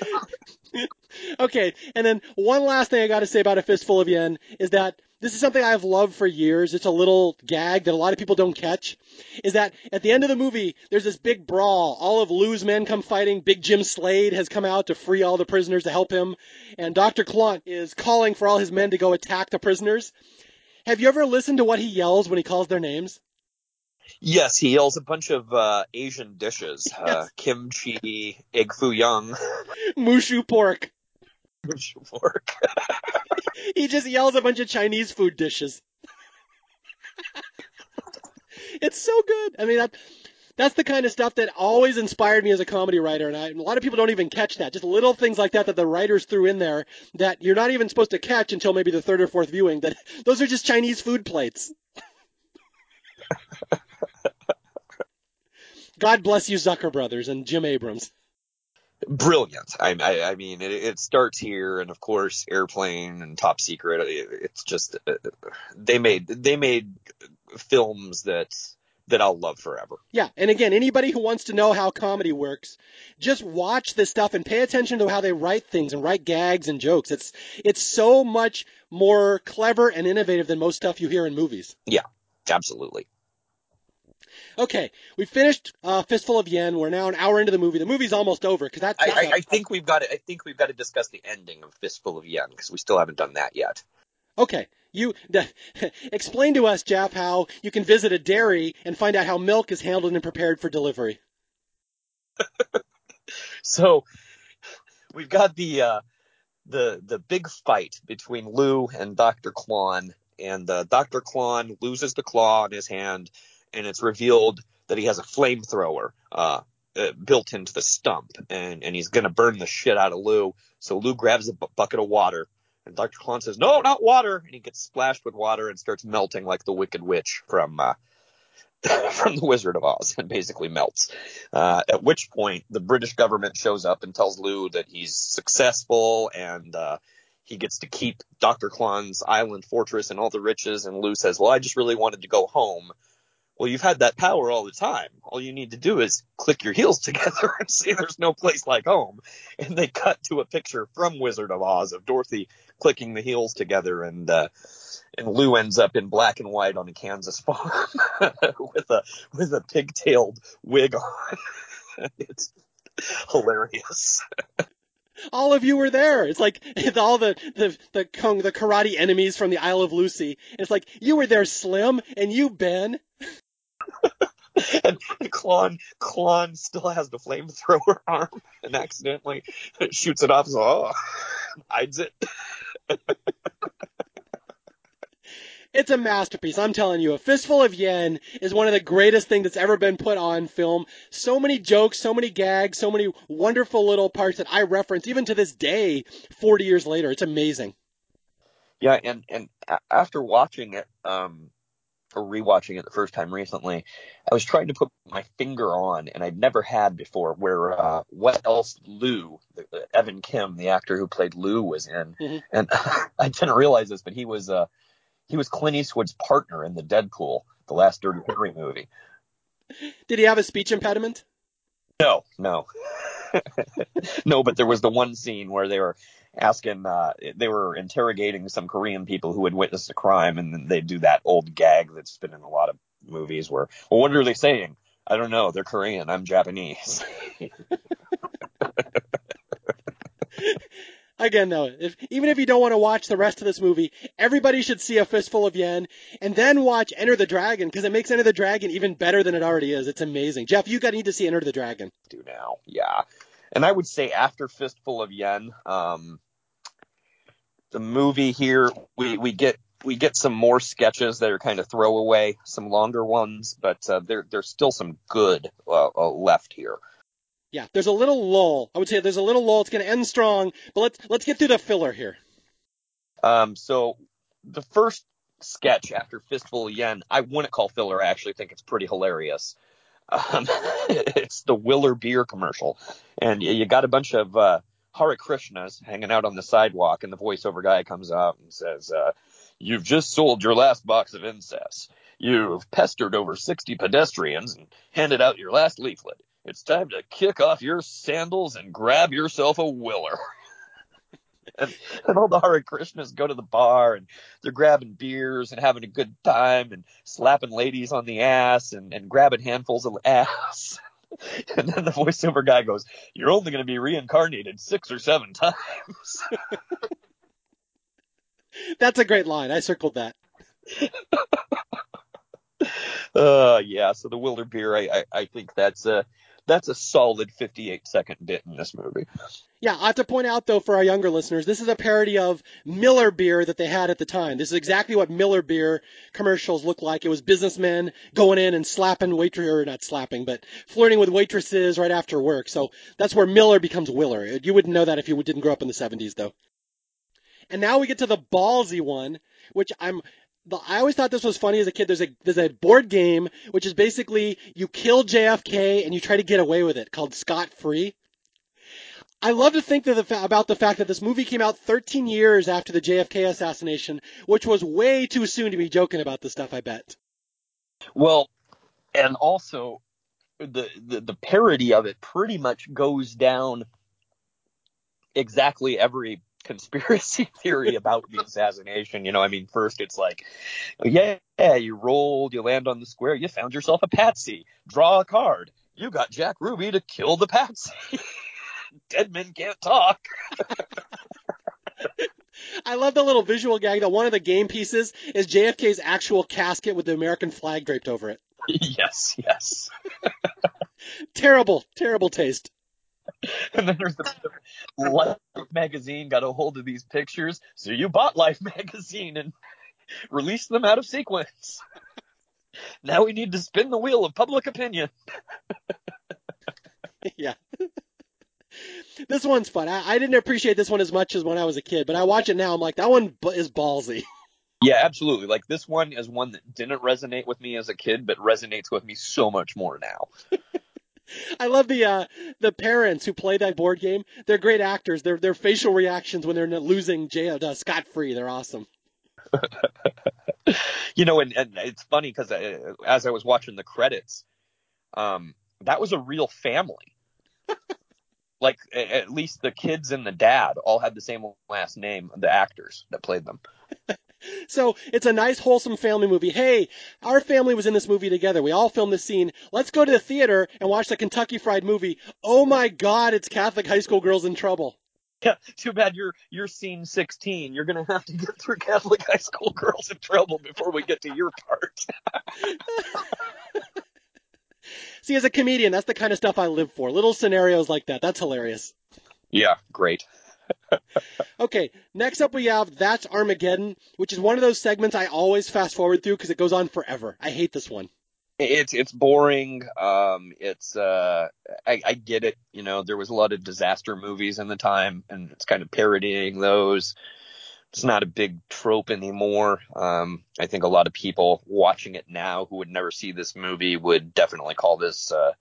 okay, and then one last thing I got to say about A Fistful of Yen is that this is something I've loved for years. It's a little gag that a lot of people don't catch. Is that at the end of the movie, there's this big brawl. All of Lou's men come fighting. Big Jim Slade has come out to free all the prisoners to help him. And Dr. Klon is calling for all his men to go attack the prisoners. Have you ever listened to what he yells when he calls their names? Yes, he yells a bunch of uh, Asian dishes: yes. uh, kimchi, egg foo young, mushu pork. Mushu pork. he just yells a bunch of Chinese food dishes. it's so good. I mean, that, that's the kind of stuff that always inspired me as a comedy writer, and a lot of people don't even catch that. Just little things like that that the writers threw in there that you're not even supposed to catch until maybe the third or fourth viewing. That those are just Chinese food plates. God bless you, Zucker Brothers and Jim Abrahams. Brilliant. I, I, I mean, it, it, starts here, and of course, Airplane and Top Secret. It, it's just uh, they made they made films that that I'll love forever. Yeah, and again, anybody who wants to know how comedy works, just watch this stuff and pay attention to how they write things and write gags and jokes. It's it's so much more clever and innovative than most stuff you hear in movies. Yeah, absolutely. Okay, we finished uh, Fistful of Yen. We're now an hour into the movie. The movie's almost over because that's. I, I, I, think we've got to. I think we've got to discuss the ending of Fistful of Yen because we still haven't done that yet. Okay, you explain to us, Jeff, how you can visit a dairy and find out how milk is handled and prepared for delivery. so, we've got the uh, the the big fight between Lou and Doctor Klon, and uh, Doctor Klon loses the claw in his hand and it's revealed that he has a flamethrower uh, uh, built into the stump, and and he's gonna burn the shit out of Lou. So Lou grabs a bu- bucket of water, and Dr. Klon says, "No, not water," and he gets splashed with water and starts melting like the Wicked Witch from. Uh, from the Wizard of Oz and basically melts. Uh, at which point the British government shows up and tells Lou that he's successful and uh, he gets to keep Dr. Klon's island fortress and all the riches. And Lou says, "Well, I just really wanted to go home." Well, you've had that power all the time. All you need to do is click your heels together and say there's no place like home. And they cut to a picture from Wizard of Oz of Dorothy clicking the heels together and, uh, and Lou ends up in black and white on a Kansas farm with a, with a pigtailed wig on. it's hilarious. all of you were there. It's like it's all the the the kung, the karate enemies from the Isle of Lucy. It's like you were there, Slim, and you, Ben. and Klon Klon still has the flamethrower arm and accidentally shoots it off. So, oh, hides it. it's a masterpiece. I'm telling you, A Fistful of Yen is one of the greatest things that's ever been put on film. So many jokes, so many gags, so many wonderful little parts that I reference even to this day, 40 years later. It's amazing. Yeah, and and after watching it, um, or rewatching it the first time recently, I was trying to put my finger on, and I'd never had before, where uh, what else Lou, Evan Kim, the actor who played Lou, was in, mm-hmm. and I didn't realize this, but he was uh, he was Clint Eastwood's partner in the Dead Pool, the last Dirty Harry movie. Did he have a speech impediment? No, no, no. But there was the one scene where they were asking, uh, they were interrogating some Korean people who had witnessed a crime, and they do that old gag that's been in a lot of movies where, well, what are they saying? I don't know. They're Korean. I'm Japanese. Again, though, if, even if you don't want to watch the rest of this movie, everybody should see A Fistful of Yen and then watch Enter the Dragon because it makes Enter the Dragon even better than it already is. It's amazing. Jeff, you got to need to see Enter the Dragon. Do now, yeah. And I would say after Fistful of Yen, um, the movie here we we get we get some more sketches that are kind of throwaway, some longer ones, but uh, there there's still some good uh, uh, left here. Yeah, there's a little lull. I would say there's a little lull. It's going to end strong, but let's let's get through the filler here. Um, so the first sketch after Fistful of Yen, I wouldn't call filler. I actually think it's pretty hilarious. Um, it's the Willer beer commercial, and you, you got a bunch of uh, Hare Krishnas hanging out on the sidewalk, and the voiceover guy comes out and says, uh, "You've just sold your last box of incest. You've pestered over 60 pedestrians and handed out your last leaflet. It's time to kick off your sandals and grab yourself a Willer." and, and all the Hare Krishnas go to the bar and they're grabbing beers and having a good time and slapping ladies on the ass and, and grabbing handfuls of ass. And then the voiceover guy goes, You're only going to be reincarnated six or seven times. That's a great line. I circled that. uh, yeah, so the Willer beer, I, I, I think that's a, that's a solid 58 second bit in this movie. Yeah, I have to point out though for our younger listeners, this is a parody of Miller beer that they had at the time. This is exactly what Miller beer commercials look like. It was businessmen going in and slapping waitress, or not slapping, but flirting with waitresses right after work. So that's where Miller becomes Willer. You wouldn't know that if you didn't grow up in the 70s though. And now we get to the ballsy one, which I'm I always thought this was funny as a kid. There's a there's a board game which is basically you kill JFK and you try to get away with it called Scot Free. I love to think the, about the fact that this movie came out 13 years after the JFK assassination, which was way too soon to be joking about this stuff. I bet. Well, and also the, the the parody of it pretty much goes down exactly every conspiracy theory about the assassination. You know, I mean, first it's like, yeah, you rolled, you land on the square, you found yourself a patsy. Draw a card. You got Jack Ruby to kill the patsy. Dead men can't talk. I love the little visual gag that one of the game pieces is JFK's actual casket with the American flag draped over it. Yes, yes. terrible, terrible taste. and then there's the Life magazine got a hold of these pictures, so you bought Life magazine and released them out of sequence. Now we need to spin the wheel of public opinion. yeah. this one's fun. I, I, didn't appreciate this one as much as when I was a kid, but I watch it now. I'm like, that one is ballsy. Yeah, absolutely. Like this one is one that didn't resonate with me as a kid, but resonates with me so much more now. I love the uh, the parents who play that board game. They're great actors. Their their facial reactions when they're losing jail uh, scot free. They're awesome. you know, and, and it's funny because uh, as I was watching the credits, um, that was a real family. like at least the kids and the dad all had the same last name, the actors that played them. So it's a nice, wholesome family movie. Hey, our family was in this movie together. We all filmed this scene. Let's go to the theater and watch the Kentucky Fried Movie. Oh my God, it's Catholic high school girls in trouble. Yeah, too bad you're you're scene 16. You're gonna have to get through Catholic high school girls in trouble before we get to your part. See, as a comedian, that's the kind of stuff I live for. Little scenarios like that. That's hilarious. Yeah, great okay, next up we have That's Armageddon, which is one of those segments I always fast forward through because it goes on forever. I hate this one. It's it's boring. Um, it's uh, I, I get it. You know, there was a lot of disaster movies in the time, and it's kind of parodying those. It's not a big trope anymore. Um, I think a lot of people watching it now who would never see this movie would definitely call this uh,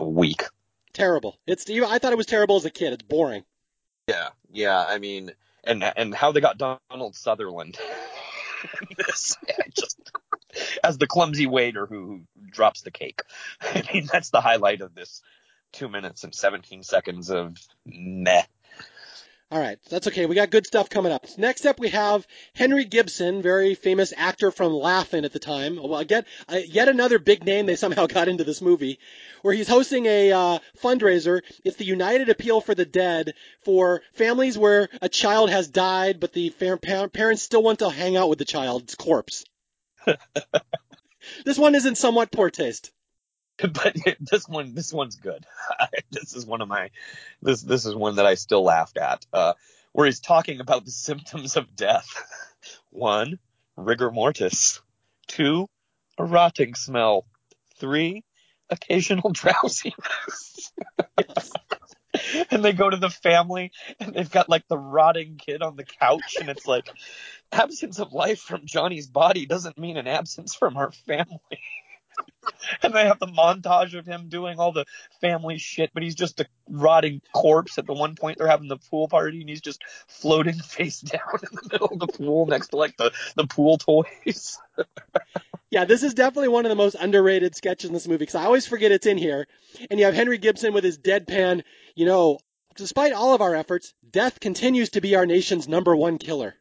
weak. Terrible. It's I thought it was terrible as a kid. It's boring. Yeah, yeah. I mean, and and how they got Donald Sutherland. this, just as the clumsy waiter who, who drops the cake. I mean, that's the highlight of this two minutes and 17 seconds of meh. All right, that's okay. We got good stuff coming up. Next up, we have Henry Gibson, very famous actor from Laugh-In at the time. Well, again, uh, yet another big name they somehow got into this movie, where he's hosting a uh, fundraiser. It's the United Appeal for the Dead for families where a child has died, but the parents still want to hang out with the child's corpse. this one is in somewhat poor taste. but this one this one's good. this is one of my this this is one that I still laughed at. Uh, where he's talking about the symptoms of death. One, rigor mortis. Two, a rotting smell. Three, occasional drowsiness. and they go to the family and they've got like the rotting kid on the couch and it's like absence of life from Johnny's body doesn't mean an absence from our family. and they have the montage of him doing all the family shit, but he's just a rotting corpse. At the one point, they're having the pool party, and he's just floating face down in the middle of the pool next to like the the pool toys. Yeah, this is definitely one of the most underrated sketches in this movie because I always forget it's in here. And you have Henry Gibson with his deadpan, you know, despite all of our efforts, death continues to be our nation's number one killer.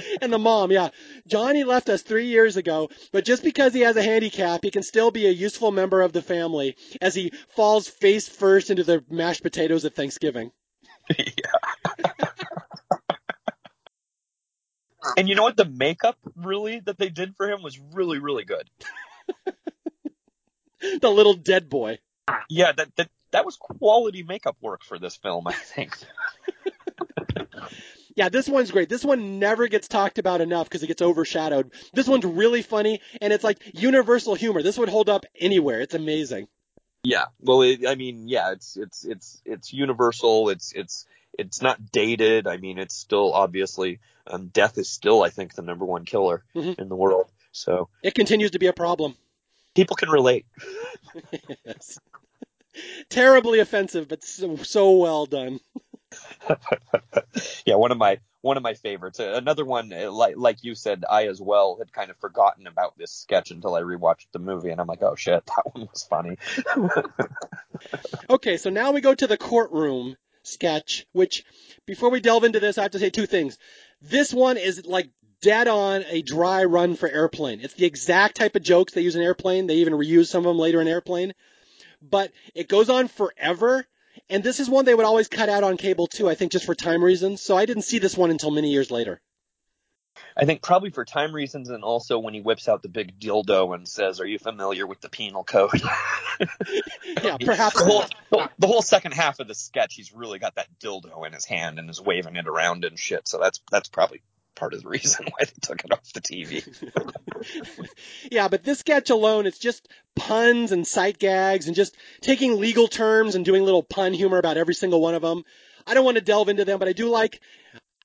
and the mom, yeah. Johnny left us three years ago, but just because he has a handicap, he can still be a useful member of the family as he falls face first into the mashed potatoes at Thanksgiving. yeah. and you know what? The makeup really that they did for him was really, really good. the little dead boy. Yeah, that that that was quality makeup work for this film, I think. Yeah, this one's great. This one never gets talked about enough because it gets overshadowed. This one's really funny, and it's like universal humor. This would hold up anywhere. It's amazing. Yeah, well, it, I mean, yeah, it's it's it's it's universal. It's it's it's not dated. I mean, it's still obviously um, death is still, I think, the number one killer Mhm. in the world. So It continues to be a problem. people can relate. yes. Terribly offensive, but so, so well done. yeah, one of my one of my favorites. Uh, Another one, uh, like like you said, I as well had kind of forgotten about this sketch until I rewatched the movie, and I'm like, oh shit, that one was funny. Okay, so now we go to the courtroom sketch, which before we delve into this, I have to say two things. This one is like dead on a dry run for airplane. It's the exact type of jokes they use in airplane. They even reuse some of them later in airplane. But it goes on forever. And this is one they would always cut out on cable too, I think just for time reasons. So I didn't see this one until many years later. I think probably for time reasons, and also when he whips out the big dildo and says, "Are you familiar with the penal code?" Yeah, perhaps the whole, the, the whole second half of the sketch, he's really got that dildo in his hand and is waving it around and shit. So that's that's probably part of the reason why they took it off the TV. yeah, but this sketch alone, it's just puns and sight gags and just taking legal terms and doing little pun humor about every single one of them. I don't want to delve into them, but I do like.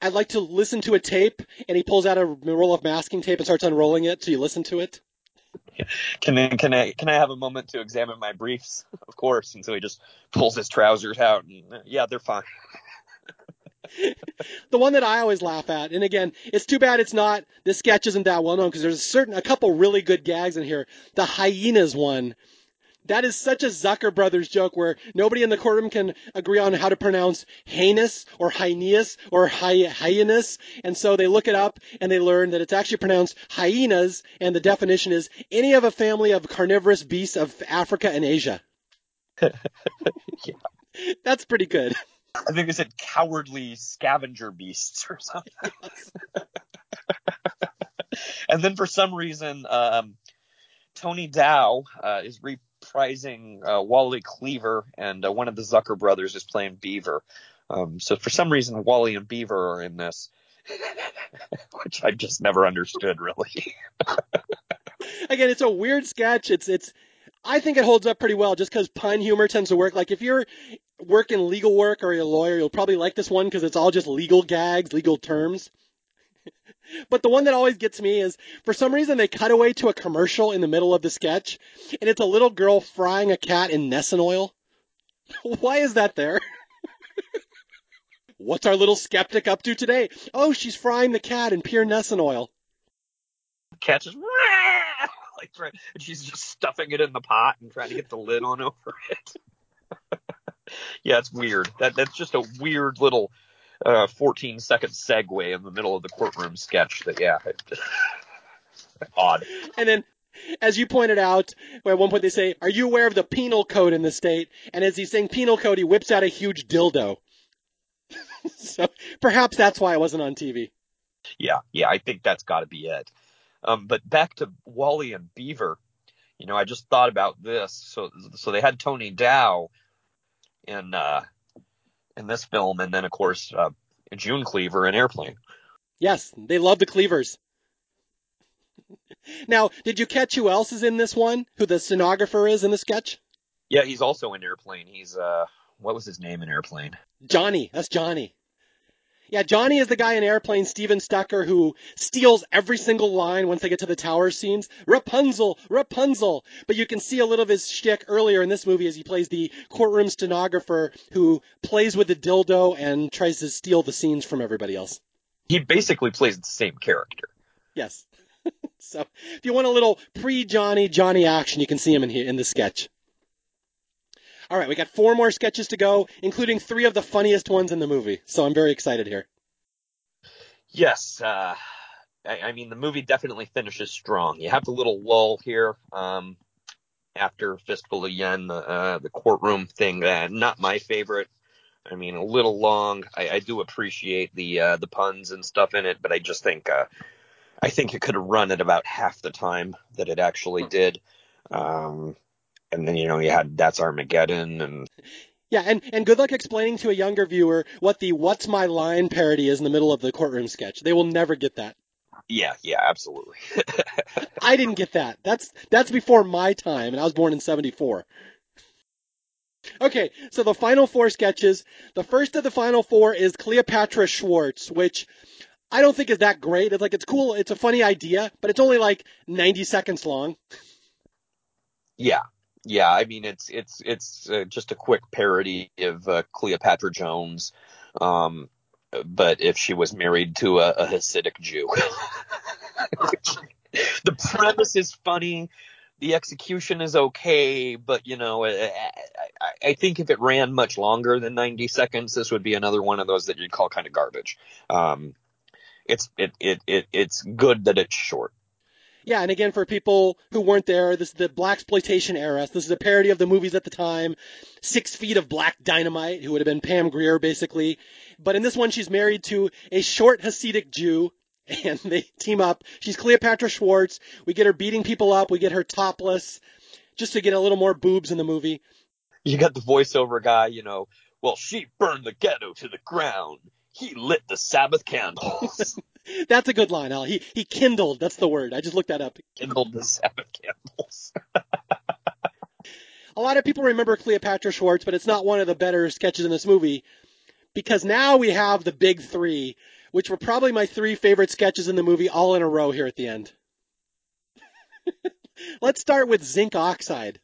I'd like to listen to a tape, and he pulls out a roll of masking tape and starts unrolling it, so you listen to it. Can I, can I can I have a moment to examine my briefs? Of course. And so he just pulls his trousers out, and uh, yeah, they're fine. The one that I always laugh at, and again, it's too bad it's not. This sketch isn't that well known because there's a certain a couple really good gags in here. The hyenas one. That is such a Zucker Brothers joke where nobody in the courtroom can agree on how to pronounce heinous or hyenas or hy- hyenas. And so they look it up and they learn that it's actually pronounced hyenas. And the definition is any of a family of carnivorous beasts of Africa and Asia. yeah. That's pretty good. I think they said cowardly scavenger beasts or something. and then for some reason, um, Tony Dow uh, is reprising uh, Wally Cleaver, and uh, one of the Zucker brothers is playing Beaver. Um, so for some reason, Wally and Beaver are in this, which I just never understood really. Again, it's a weird sketch. It's it's. I think it holds up pretty well just because pun humor tends to work. Like if you're working legal work or you're a lawyer, you'll probably like this one because it's all just legal gags, legal terms. But the one that always gets me is for some reason they cut away to a commercial in the middle of the sketch, and it's a little girl frying a cat in Nessun oil. Why is that there? What's our little skeptic up to today? Oh, she's frying the cat in pure Nessun oil. Cat just like and she's just stuffing it in the pot and trying to get the lid on over it. yeah, it's weird. That that's just a weird little uh, 14 second segue in the middle of the courtroom sketch. That yeah, it, odd. And then, as you pointed out, where at one point they say, "Are you aware of the penal code in the state?" And as he's saying penal code, he whips out a huge dildo. so perhaps that's why it wasn't on TV. Yeah, yeah, I think that's got to be it. Um, but back to Wally and Beaver. You know, I just thought about this. So, so they had Tony Dow in uh, in this film, and then of course uh, June Cleaver in Airplane. Yes, they love the cleavers. now, did you catch who else is in this one? Who the stenographer is in the sketch? Yeah, he's also in Airplane. He's uh, what was his name in Airplane? Johnny. That's Johnny. Yeah, Johnny is the guy in Airplane, Stephen Stucker, who steals every single line once they get to the tower scenes. Rapunzel, Rapunzel. But you can see a little of his shtick earlier in this movie as he plays the courtroom stenographer who plays with the dildo and tries to steal the scenes from everybody else. He basically plays the same character. Yes. so if you want a little pre-Johnny, Johnny action, you can see him in here in the sketch. All right, we got four more sketches to go, including three of the funniest ones in the movie. So I'm very excited here. Yes, uh, I, I, mean the movie definitely finishes strong. You have the little lull here um, after Fistful of Yen, uh, the courtroom thing. Uh, not my favorite. I mean, a little long. I, I do appreciate the uh, the puns and stuff in it, but I just think uh, I think it could have run at about half the time that it actually did. Um, and then you know you had that's Armageddon and yeah, and, and good luck explaining to a younger viewer what the "What's My Line" parody is in the middle of the courtroom sketch. They will never get that. Yeah, yeah, absolutely. I didn't get that. That's that's before my time, and I was born in '74. Okay, so the final four sketches. The first of the final four is Cleopatra Schwartz, which I don't think is that great. It's like it's cool. It's a funny idea, but it's only like 90 seconds long. Yeah, yeah, I mean it's it's it's uh, just a quick parody of uh, Cleopatra Jones, um, but if she was married to a, a Hasidic Jew. the premise is funny, the execution is okay, but you know, I, I, I, think if it ran much longer than 90 seconds, this would be another one of those that you'd call kind of garbage. Um, it's it, it it it's good that it's short. Yeah, and again, for people who weren't there, this is the blaxploitation era. This is a parody of the movies at the time. Six Feet of Black Dynamite, who would have been Pam Grier, basically. But in this one, she's married to a short Hasidic Jew, and they team up. She's Cleopatra Schwartz. We get her beating people up. We get her topless, just to get a little more boobs in the movie. You got the voiceover guy, you know. Well, she burned the ghetto to the ground. He lit the Sabbath candles. That's a good line, Al. He he kindled. That's the word. I just looked that up. Kindled the Sabbath candles. a lot of people remember Cleopatra Schwartz, but it's not one of the better sketches in this movie because now we have the big three, which were probably my three favorite sketches in the movie, all in a row here at the end. Let's start with zinc oxide.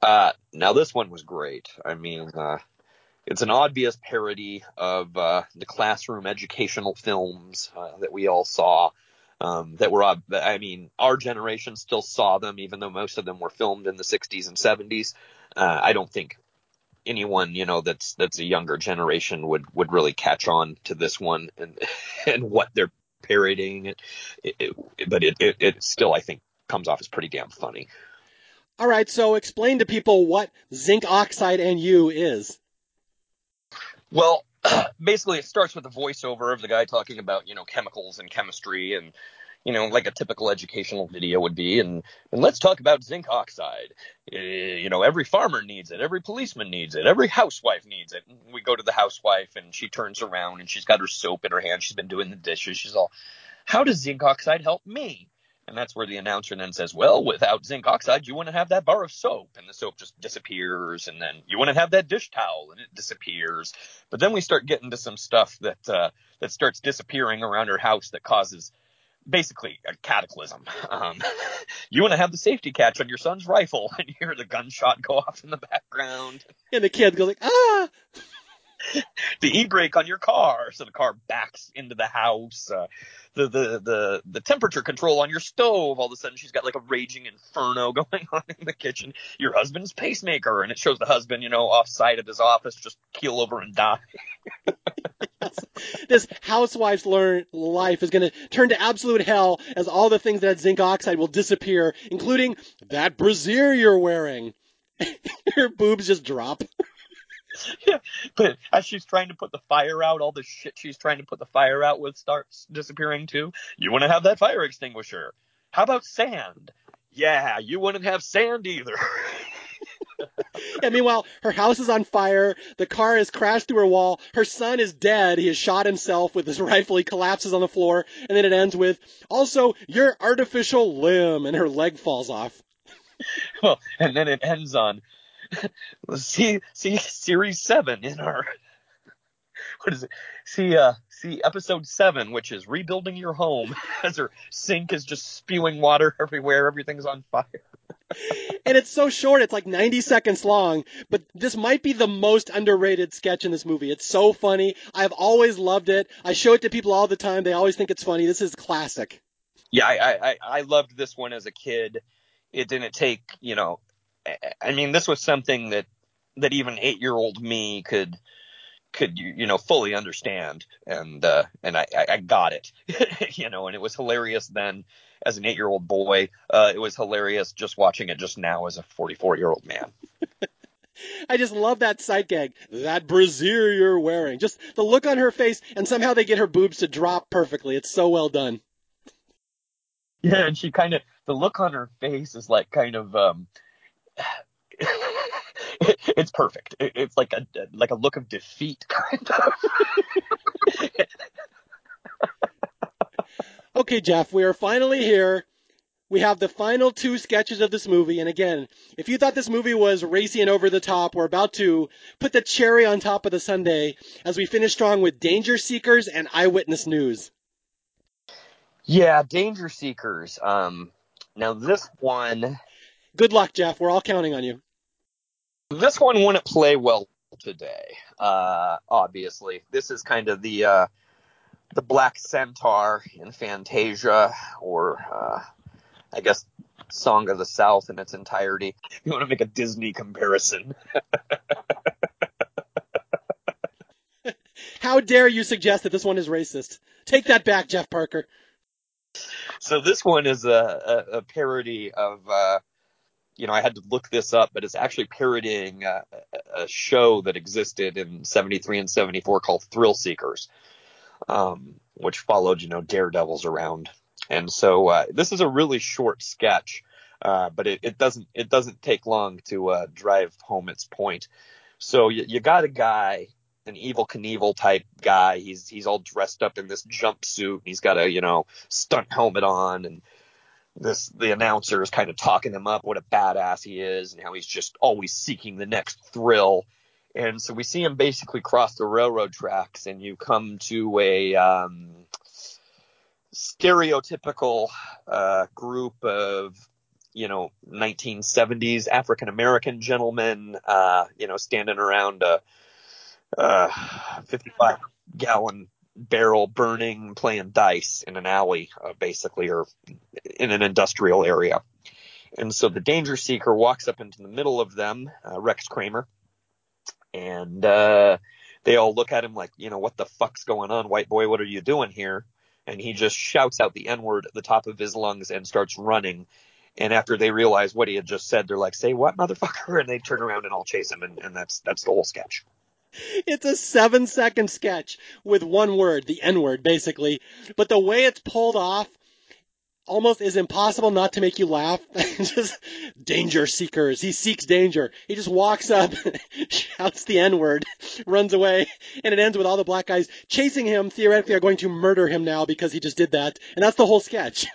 Uh, now this one was great. I mean, uh, it's an obvious parody of uh, the classroom educational films uh, that we all saw. Um, that were, I mean, our generation still saw them, even though most of them were filmed in the 60s and 70s. Uh, I don't think anyone, you know, that's that's a younger generation would would really catch on to this one and and what they're parodying. It, it, it but it, it it still, I think, comes off as pretty damn funny. All right, so explain to people what zinc oxide and you is. Well, basically, it starts with a voiceover of the guy talking about you know chemicals and chemistry and you know like a typical educational video would be. And and let's talk about zinc oxide. Uh, you know every farmer needs it. Every policeman needs it. Every housewife needs it. And we go to the housewife and she turns around and she's got her soap in her hand. She's been doing the dishes. She's all how does zinc oxide help me and that's where the announcer then says, well, without zinc oxide, you wouldn't have that bar of soap. And the soap just disappears. And then you wouldn't have that dish towel and it disappears. But then we start getting to some stuff that, uh, that starts disappearing around her house that causes basically a cataclysm. Um, you want to have the safety catch on your son's rifle and you hear the gunshot go off in the background. And the kid goes like, ah! the e-brake on your car, so the car backs into the house. Uh, the, the the the temperature control on your stove. All of a sudden, she's got like a raging inferno going on in the kitchen. Your husband's pacemaker, and it shows the husband, you know, off site at his office, just keel over and die. this housewife's learn life is going to turn to absolute hell as all the things that had zinc oxide will disappear, including that brassiere you're wearing. Your boobs just drop. yeah, but as she's trying to put the fire out, all the shit she's trying to put the fire out with starts disappearing too. You want to have that fire extinguisher. How about sand? Yeah, you wouldn't have sand either. yeah, meanwhile, her house is on fire. The car has crashed through her wall. Her son is dead. He has shot himself with his rifle. He collapses on the floor. And then it ends with, also, your artificial limb. And her leg falls off. well, and then it ends on, see, see series seven in our what is it? see, uh, see episode seven, which is rebuilding your home, as her sink is just spewing water everywhere, everything's on fire. and it's so short, it's like 90 seconds long, but this might be the most underrated sketch in this movie. It's so funny. I've always loved it. I show it to people all the time. They always think it's funny. This is classic. Yeah, I, I, I loved this one as a kid. It didn't take, you know, I mean, this was something that, that even eight year old me could, could you know fully understand and uh and I I got it you know and it was hilarious then as an 8 year old boy uh it was hilarious just watching it just now as a 44 year old man I just love that sight gag. That brassiere you're wearing. Just the look on her face, and somehow they get her boobs to drop perfectly. It's so well done. Yeah, and she kind of the look on her face is like kind of um it's perfect. it's like a like a look of defeat, kind of. okay, Jeff, we are finally here. We have the final two sketches of this movie, and again, if you thought this movie was racy and over the top, we're about to put the cherry on top of the sundae as we finish strong with Danger Seekers and Eyewitness News. Yeah, Danger Seekers. Um, now this one. Good luck, Jeff. We're all counting on you. This one wouldn't play well today. Uh, obviously, this is kind of the uh, the Black Centaur in Fantasia, or uh, I guess Song of the South in its entirety. You want to make a Disney comparison? How dare you suggest that this one is racist? Take that back, Jeff Parker. So this one is a, a, a parody of uh, you know, I had to look this up, but it's actually parodying a, a show that existed in 73 and 74 called Thrill Seekers, um, which followed, you know, daredevils around. And so, uh, this is a really short sketch, uh, but it, it, doesn't, it doesn't take long to, uh, drive home its point. So you, you got a guy, an Evel Knievel type guy. He's, he's all dressed up in this jumpsuit. He's got a, you know, stunt helmet on and, this the announcer is kind of talking him up what a badass he is and how he's just always seeking the next thrill. And so we see him basically cross the railroad tracks and you come to a um, stereotypical uh, group of you know 1970s African American gentlemen uh, you know standing around a, a 55 gallon barrel burning, playing dice in an alley, uh, basically, or in an industrial area. And so the danger seeker walks up into the middle of them, uh, Rex Kramer, and uh, they all look at him like, you know, what the fuck's going on, white boy? What are you doing here? And he just shouts out the N word at the top of his lungs and starts running. And after they realize what he had just said, they're like, "Say what, motherfucker!" And they turn around and all chase him, and, and that's that's the whole sketch. It's a seven second sketch with one word, the N word, basically. But the way it's pulled off almost is impossible not to make you laugh. just danger seekers. He seeks danger. He just walks up, shouts the N word, runs away, and it ends with all the black guys chasing him, theoretically are going to murder him now because he just did that. And that's the whole sketch.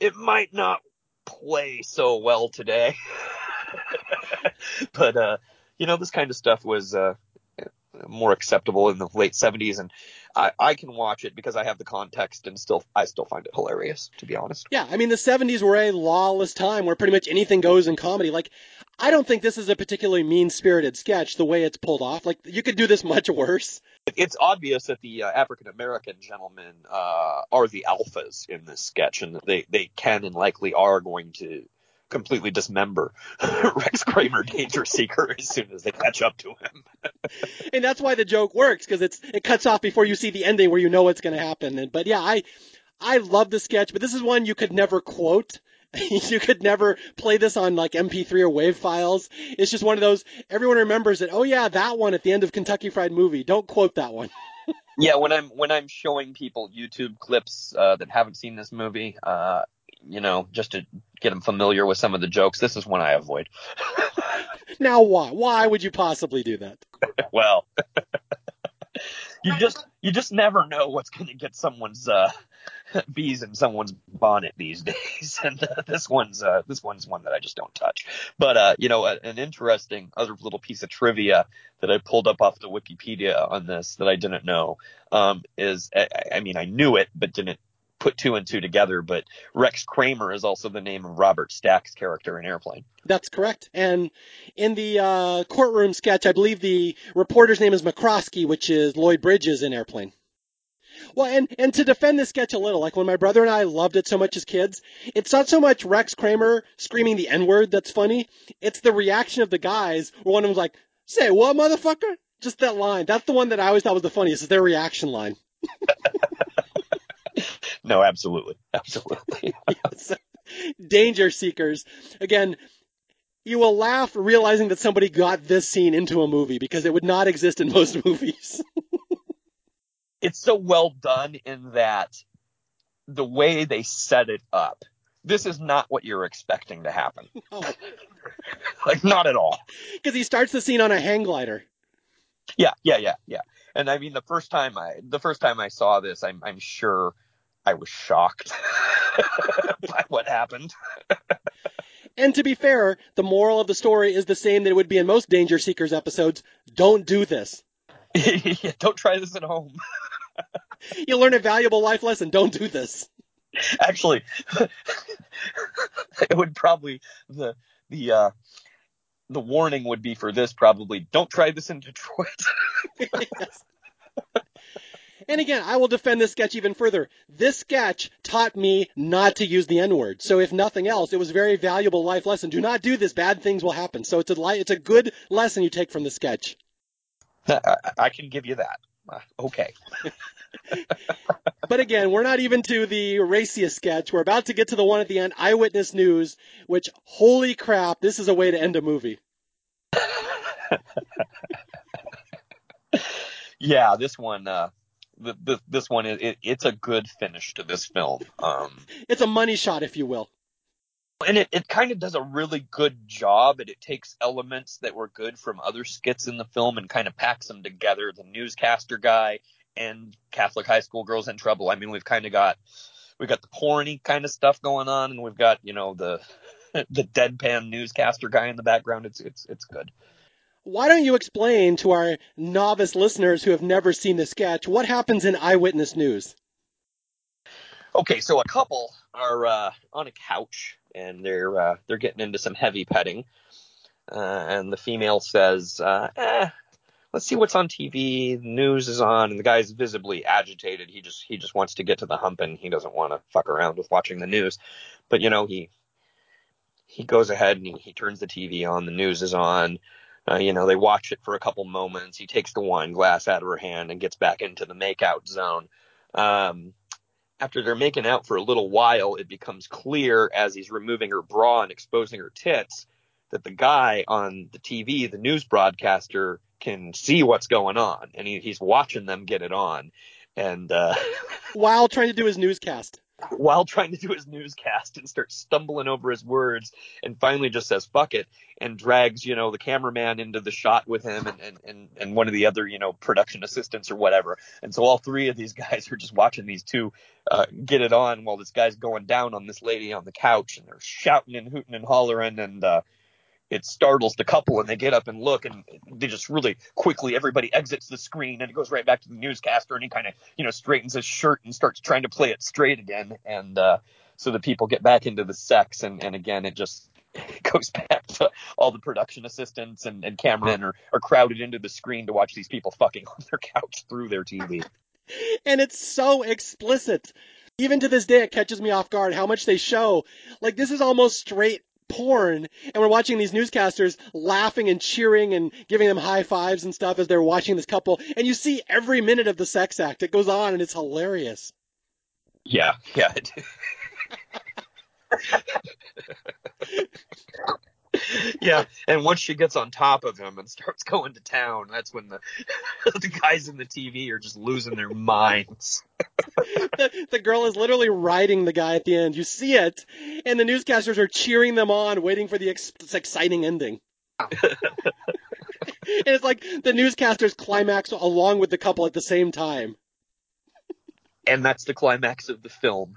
it might not play so well today. but uh you know, this kind of stuff was uh, more acceptable in the late 70s, and I, I can watch it because I have the context, and still I still find it hilarious, to be honest. Yeah, I mean the 70s were a lawless time where pretty much anything goes in comedy. Like, I don't think this is a particularly mean-spirited sketch the way it's pulled off. Like, you could do this much worse. It's obvious that the uh, African American gentlemen uh, are the alphas in this sketch, and they they can and likely are going to completely dismember Rex Kramer, Danger Seeker, as soon as they catch up to him. and that's why the joke works because it's it cuts off before you see the ending where you know what's going to happen. And, but yeah, I I love the sketch, but this is one you could never quote. you could never play this on like MP3 or WAV files. It's just one of those. Everyone remembers it. Oh yeah, that one at the end of Kentucky Fried Movie. Don't quote that one. yeah, when I'm when I'm showing people YouTube clips uh, that haven't seen this movie, uh, you know, just to get them familiar with some of the jokes. This is one I avoid. now, why? Why would you possibly do that? well, you just you just never know what's going to get someone's uh, bees in someone's bonnet these days, and uh, this one's uh, this one's one that I just don't touch. But uh, you know, an interesting other little piece of trivia that I pulled up off the Wikipedia on this that I didn't know um, is, I, I mean, I knew it but didn't put two and two together. But Rex Kramer is also the name of Robert Stack's character in Airplane. That's correct. And in the uh, courtroom sketch, I believe the reporter's name is McCroskey, which is Lloyd Bridges in Airplane. Well, and, and to defend this sketch a little, like when my brother and I loved it so much as kids, it's not so much Rex Kramer screaming the N word that's funny. It's the reaction of the guys where one of them's like, say what, motherfucker? Just that line. That's the one that I always thought was the funniest, is their reaction line. no, absolutely. Absolutely. yes. Danger Seekers. Again, you will laugh realizing that somebody got this scene into a movie because it would not exist in most movies. it's so well done in that the way they set it up. This is not what you're expecting to happen. Oh. like not at all. Because he starts the scene on a hang glider. Yeah, yeah, yeah, yeah. And I mean, the first time I the first time I saw this, I'm I'm sure I was shocked by what happened. and to be fair, the moral of the story is the same that it would be in most Danger Seekers episodes. Don't do this. yeah, don't try this at home. you learn a valuable life lesson. Don't do this. Actually, it would probably the the uh, the warning would be for this probably don't try this in Detroit. yes. And again, I will defend this sketch even further. This sketch taught me not to use the N word. So if nothing else, it was a very valuable life lesson. Do not do this. Bad things will happen. So it's a li- it's a good lesson you take from the sketch. I can give you that. Uh, okay. but again, we're not even to the raciest sketch. We're about to get to the one at the end, eyewitness news, which holy crap, this is a way to end a movie. yeah, this one uh the, the, this one it, it's a good finish to this film. Um. It's a money shot if you will. And it, it kind of does a really good job and it takes elements that were good from other skits in the film and kind of packs them together. The newscaster guy and catholic high school girls in trouble. I mean we've kind of got we've got the porny kind of stuff going on and we've got you know the the deadpan newscaster guy in the background. It's it's it's good why don't you explain to our novice listeners who have never seen the sketch what happens in eyewitness news okay so a couple are uh, on a couch and they're uh, they're getting into some heavy petting. Uh, and the female says, uh, eh, "Let's see what's on TV. The news is on, and the guy's visibly agitated. He just he just wants to get to the hump, and he doesn't want to fuck around with watching the news. But you know he he goes ahead and he, he turns the TV on. The news is on." Uh, you know, they watch it for a couple moments. He takes the wine glass out of her hand and gets back into the makeout zone. Um, after they're making out for a little while, it becomes clear as he's removing her bra and exposing her tits that the guy on the TV, the news broadcaster, can see what's going on, and he, he's watching them get it on, and uh, while trying to do his newscast while trying to do his newscast and starts stumbling over his words and finally just says fuck it and drags you know the cameraman into the shot with him and and and, and one of the other you know production assistants or whatever. And so all three of these guys are just watching these two uh, get it on while this guy's going down on this lady on the couch and they're shouting and hooting and hollering and uh it startles the couple and they get up and look and they just really quickly everybody exits the screen and it goes right back to the newscaster and he kind of you know straightens his shirt and starts trying to play it straight again and uh so the people get back into the sex and and again it just goes back to all the production assistants and, and cameramen are, are crowded into the screen to watch these people fucking on their couch through their TV. and it's so explicit. Even to this day, it catches me off guard how much they show. Like, this is almost straight porn and we're watching these newscasters laughing and cheering and giving them high fives and stuff as they're watching this couple and you see every minute of the sex act. It goes on and it's hilarious. Yeah yeah yeah, and once she gets on top of him and starts going to town, that's when the the guys in the TV are just losing their minds. the, the girl is literally riding the guy at the end. You see it, and the newscasters are cheering them on, waiting for the ex- exciting ending. and it's like the newscasters climax along with the couple at the same time. and that's the climax of the film.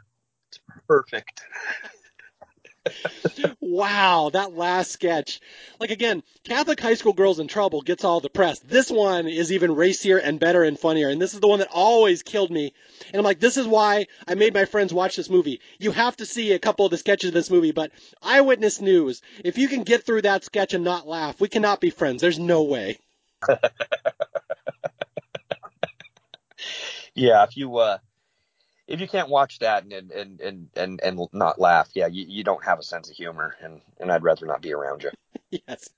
It's perfect. Wow, that last sketch. Like again, Catholic High School Girls in Trouble gets all the press. This one is even racier and better and funnier. And this is the one that always killed me. And I'm like, this is why I made my friends watch this movie. You have to see a couple of the sketches of this movie, but Eyewitness News, if you can get through that sketch and not laugh, we cannot be friends. There's no way. yeah, if you uh if you can't watch that and and and and, and not laugh, yeah, you, you don't have a sense of humor, and and I'd rather not be around you. yes.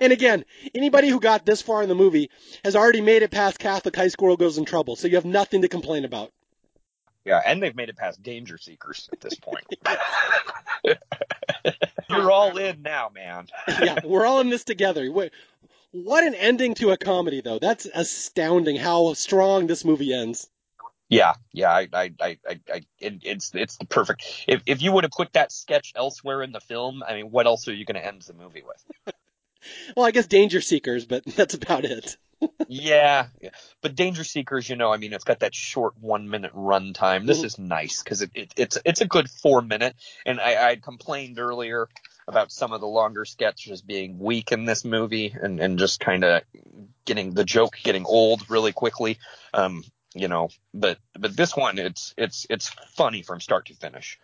And again, anybody who got this far in the movie has already made it past Catholic High School Girls in Trouble, so you have nothing to complain about. Yeah, and they've made it past Danger Seekers at this point. You're all in now, man. yeah, we're all in this together. What an ending to a comedy, though. That's astounding how strong this movie ends. Yeah, yeah, I, I, I, I, it, it's it's the perfect. If if you would have put that sketch elsewhere in the film, I mean, what else are you going to end the movie with? well, I guess Danger Seekers, but that's about it. yeah, yeah, but Danger Seekers, you know, I mean, it's got that short one minute run time. This mm-hmm. is nice because it, it, it's it's a good four minute. And I, I complained earlier about some of the longer sketches being weak in this movie and and just kind of getting the joke getting old really quickly. Um, you know, but but this one it's it's it's funny from start to finish.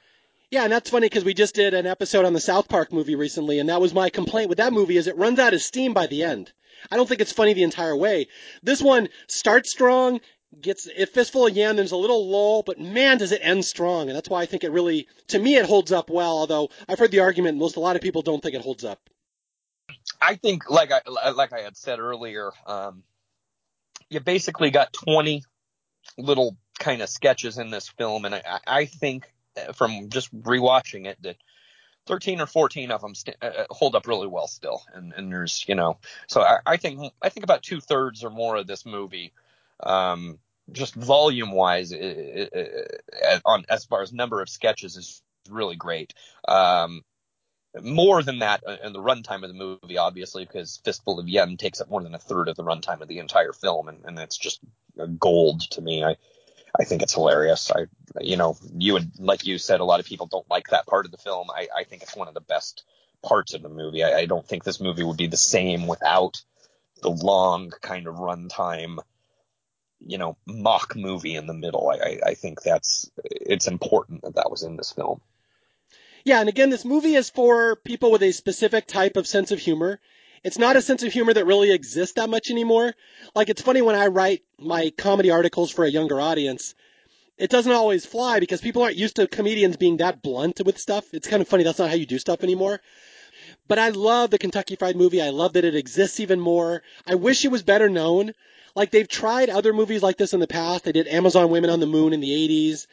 Yeah, and that's funny because we just did an episode on the South Park movie recently, and that was my complaint with that movie is it runs out of steam by the end. I don't think it's funny the entire way. This one starts strong, gets a fistful of yen, there's a little lull, but man, does it end strong, and that's why I think it really, to me, it holds up well. Although I've heard the argument, most a lot of people don't think it holds up. I think, like I like I had said earlier, um, you basically got 20 little kind of sketches in this film, and I, I think uh, from just rewatching it that 13 or 14 of them st- uh, uh, hold up really well still, and, and there's you know, so I, I think I think about two thirds or more of this movie, um, just volume wise, on as far as number of sketches is really great. Um, more than that in the runtime of the movie, obviously, because Fistful of Yen takes up more than a third of the runtime of the entire film, and, and it's just gold to me. I I think it's hilarious. I you know you would like you said a lot of people don't like that part of the film. I I think it's one of the best parts of the movie. I, I don't think this movie would be the same without the long kind of runtime you know mock movie in the middle. I, I, I think that's it's important that that was in this film. Yeah, and again, this movie is for people with a specific type of sense of humor. It's not a sense of humor that really exists that much anymore. Like, it's funny when I write my comedy articles for a younger audience, it doesn't always fly because people aren't used to comedians being that blunt with stuff. It's kind of funny. That's not how you do stuff anymore. But I love the Kentucky Fried movie. I love that it exists even more. I wish it was better known. Like they've tried other movies like this in the past. They did Amazon Women on the Moon in the 80s.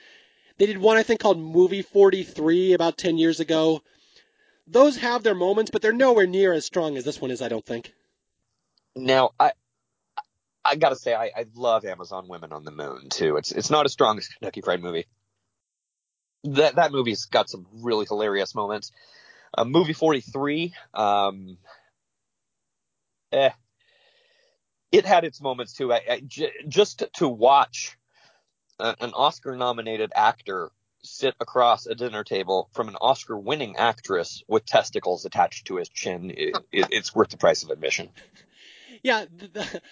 They did one I think called Movie 43 about 10 years ago. Those have their moments, but they're nowhere near as strong as this one is, I don't think. Now, I I gotta say, I, I love Amazon Women on the Moon too. It's it's not as strong as Kentucky Fried Movie. That that movie's got some really hilarious moments. Uh, movie 43, um, eh, it had its moments too. I, I j- just to watch an Oscar nominated actor sit across a dinner table from an Oscar winning actress with testicles attached to his chin, it, it, it's worth the price of admission. Yeah,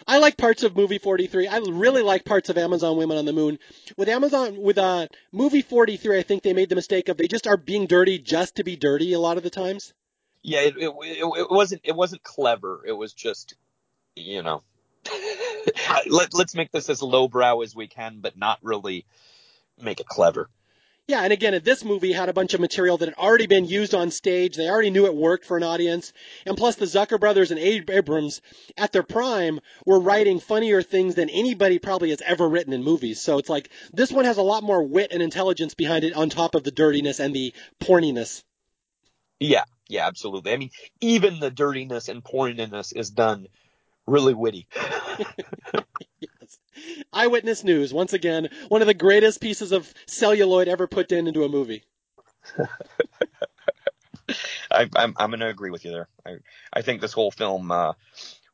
I like parts of movie 43. I really like parts of Amazon Women on the Moon. With Amazon, with uh, movie 43, I think they made the mistake of they just are being dirty just to be dirty a lot of the times. Yeah, it, it, it, it wasn't it wasn't clever. It was just, you know, Let, let's make this as lowbrow as we can, but not really make it clever. Yeah, and again, this movie had a bunch of material that had already been used on stage. They already knew it worked for an audience. And plus, the Zucker brothers and Abe Abrahams, at their prime, were writing funnier things than anybody probably has ever written in movies. So it's like, this one has a lot more wit and intelligence behind it on top of the dirtiness and the porniness. Yeah, yeah, absolutely. I mean, even the dirtiness and porniness is done really witty. Eyewitness News, once again, one of the greatest pieces of celluloid ever put in into a movie. I, am I'm, I'm going to agree with you there. I, I think this whole film, uh,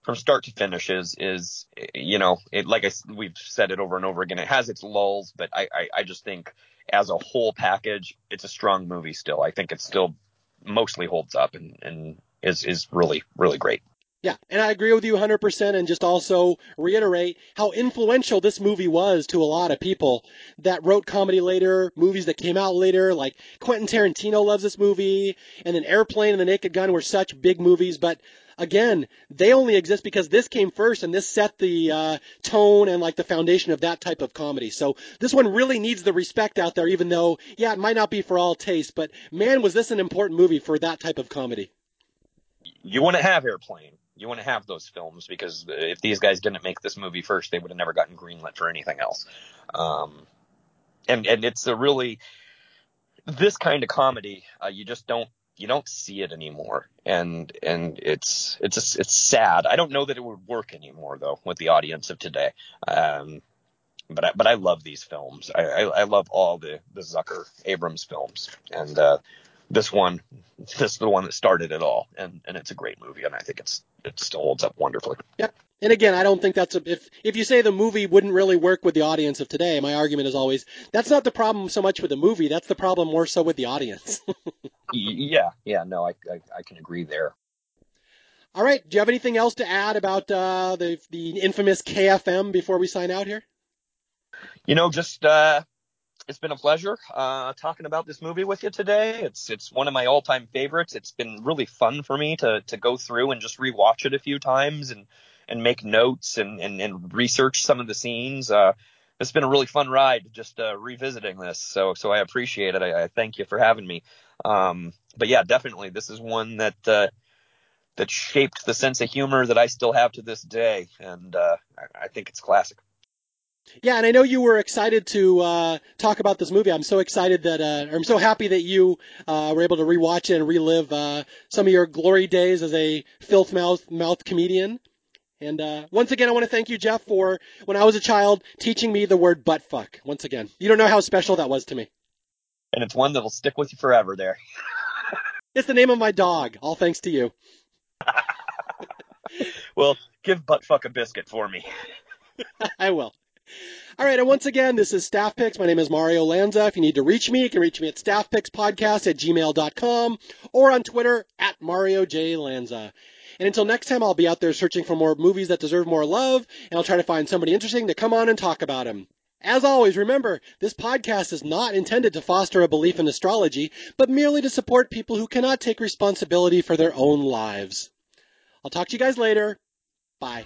from start to finish is is you know it like I we've said it over and over again. It has its lulls, but I I, I just think as a whole package, it's a strong movie still. I think it still mostly holds up and and is is really really great. Yeah, and I agree with you 100% and just also reiterate how influential this movie was to a lot of people that wrote comedy later, movies that came out later, like Quentin Tarantino loves this movie, and then Airplane and The Naked Gun were such big movies, but again, they only exist because this came first and this set the uh, tone and like the foundation of that type of comedy. So this one really needs the respect out there, even though, yeah, it might not be for all taste, but man, was this an important movie for that type of comedy. You wouldn't have Airplane you to have those films because if these guys didn't make this movie first, they would have never gotten greenlit for anything else. Um, and and it's a really this kind of comedy uh, you just don't you don't see it anymore and and it's it's it's sad i don't know that it would work anymore though with the audience of today um but I, but I love these films. I, I, I love all the the Zucker Abrahams films, and uh, this one, this is the one that started it all, and and it's a great movie, and I think it's it still holds up wonderfully. Yep. And again, I don't think that's a, if if you say the movie wouldn't really work with the audience of today, my argument is always that's not the problem so much with the movie, that's the problem more so with the audience. yeah, yeah, no, I, I I can agree there. All right, do you have anything else to add about uh, the the infamous KFM before we sign out here? You know, just uh, it's been a pleasure uh, talking about this movie with you today. It's it's one of my all time favorites. It's been really fun for me to to go through and just rewatch it a few times and and make notes and and, and research some of the scenes. Uh, it's been a really fun ride just uh, revisiting this. So so I appreciate it. I, I thank you for having me. Um, but yeah, definitely this is one that uh, that shaped the sense of humor that I still have to this day, and uh, I, I think it's classic. Yeah, and I know you were excited to uh, talk about this movie. I'm so excited that, uh, I'm so happy that you uh, were able to rewatch it and relive uh, some of your glory days as a filth mouth mouth comedian. And uh, once again, I want to thank you, Jeff, for when I was a child teaching me the word butt fuck. Once again, you don't know how special that was to me. And it's one that'll stick with you forever. There. it's the name of my dog. All thanks to you. well, give butt fuck a biscuit for me. I will. All right, and once again, this is Staff Picks. My name is Mario Lanza. If you need to reach me, you can reach me at staffpickspodcast at gmail.com or on Twitter at Mario J. Lanza. And until next time, I'll be out there searching for more movies that deserve more love, and I'll try to find somebody interesting to come on and talk about them. As always, remember, this podcast is not intended to foster a belief in astrology, but merely to support people who cannot take responsibility for their own lives. I'll talk to you guys later. Bye.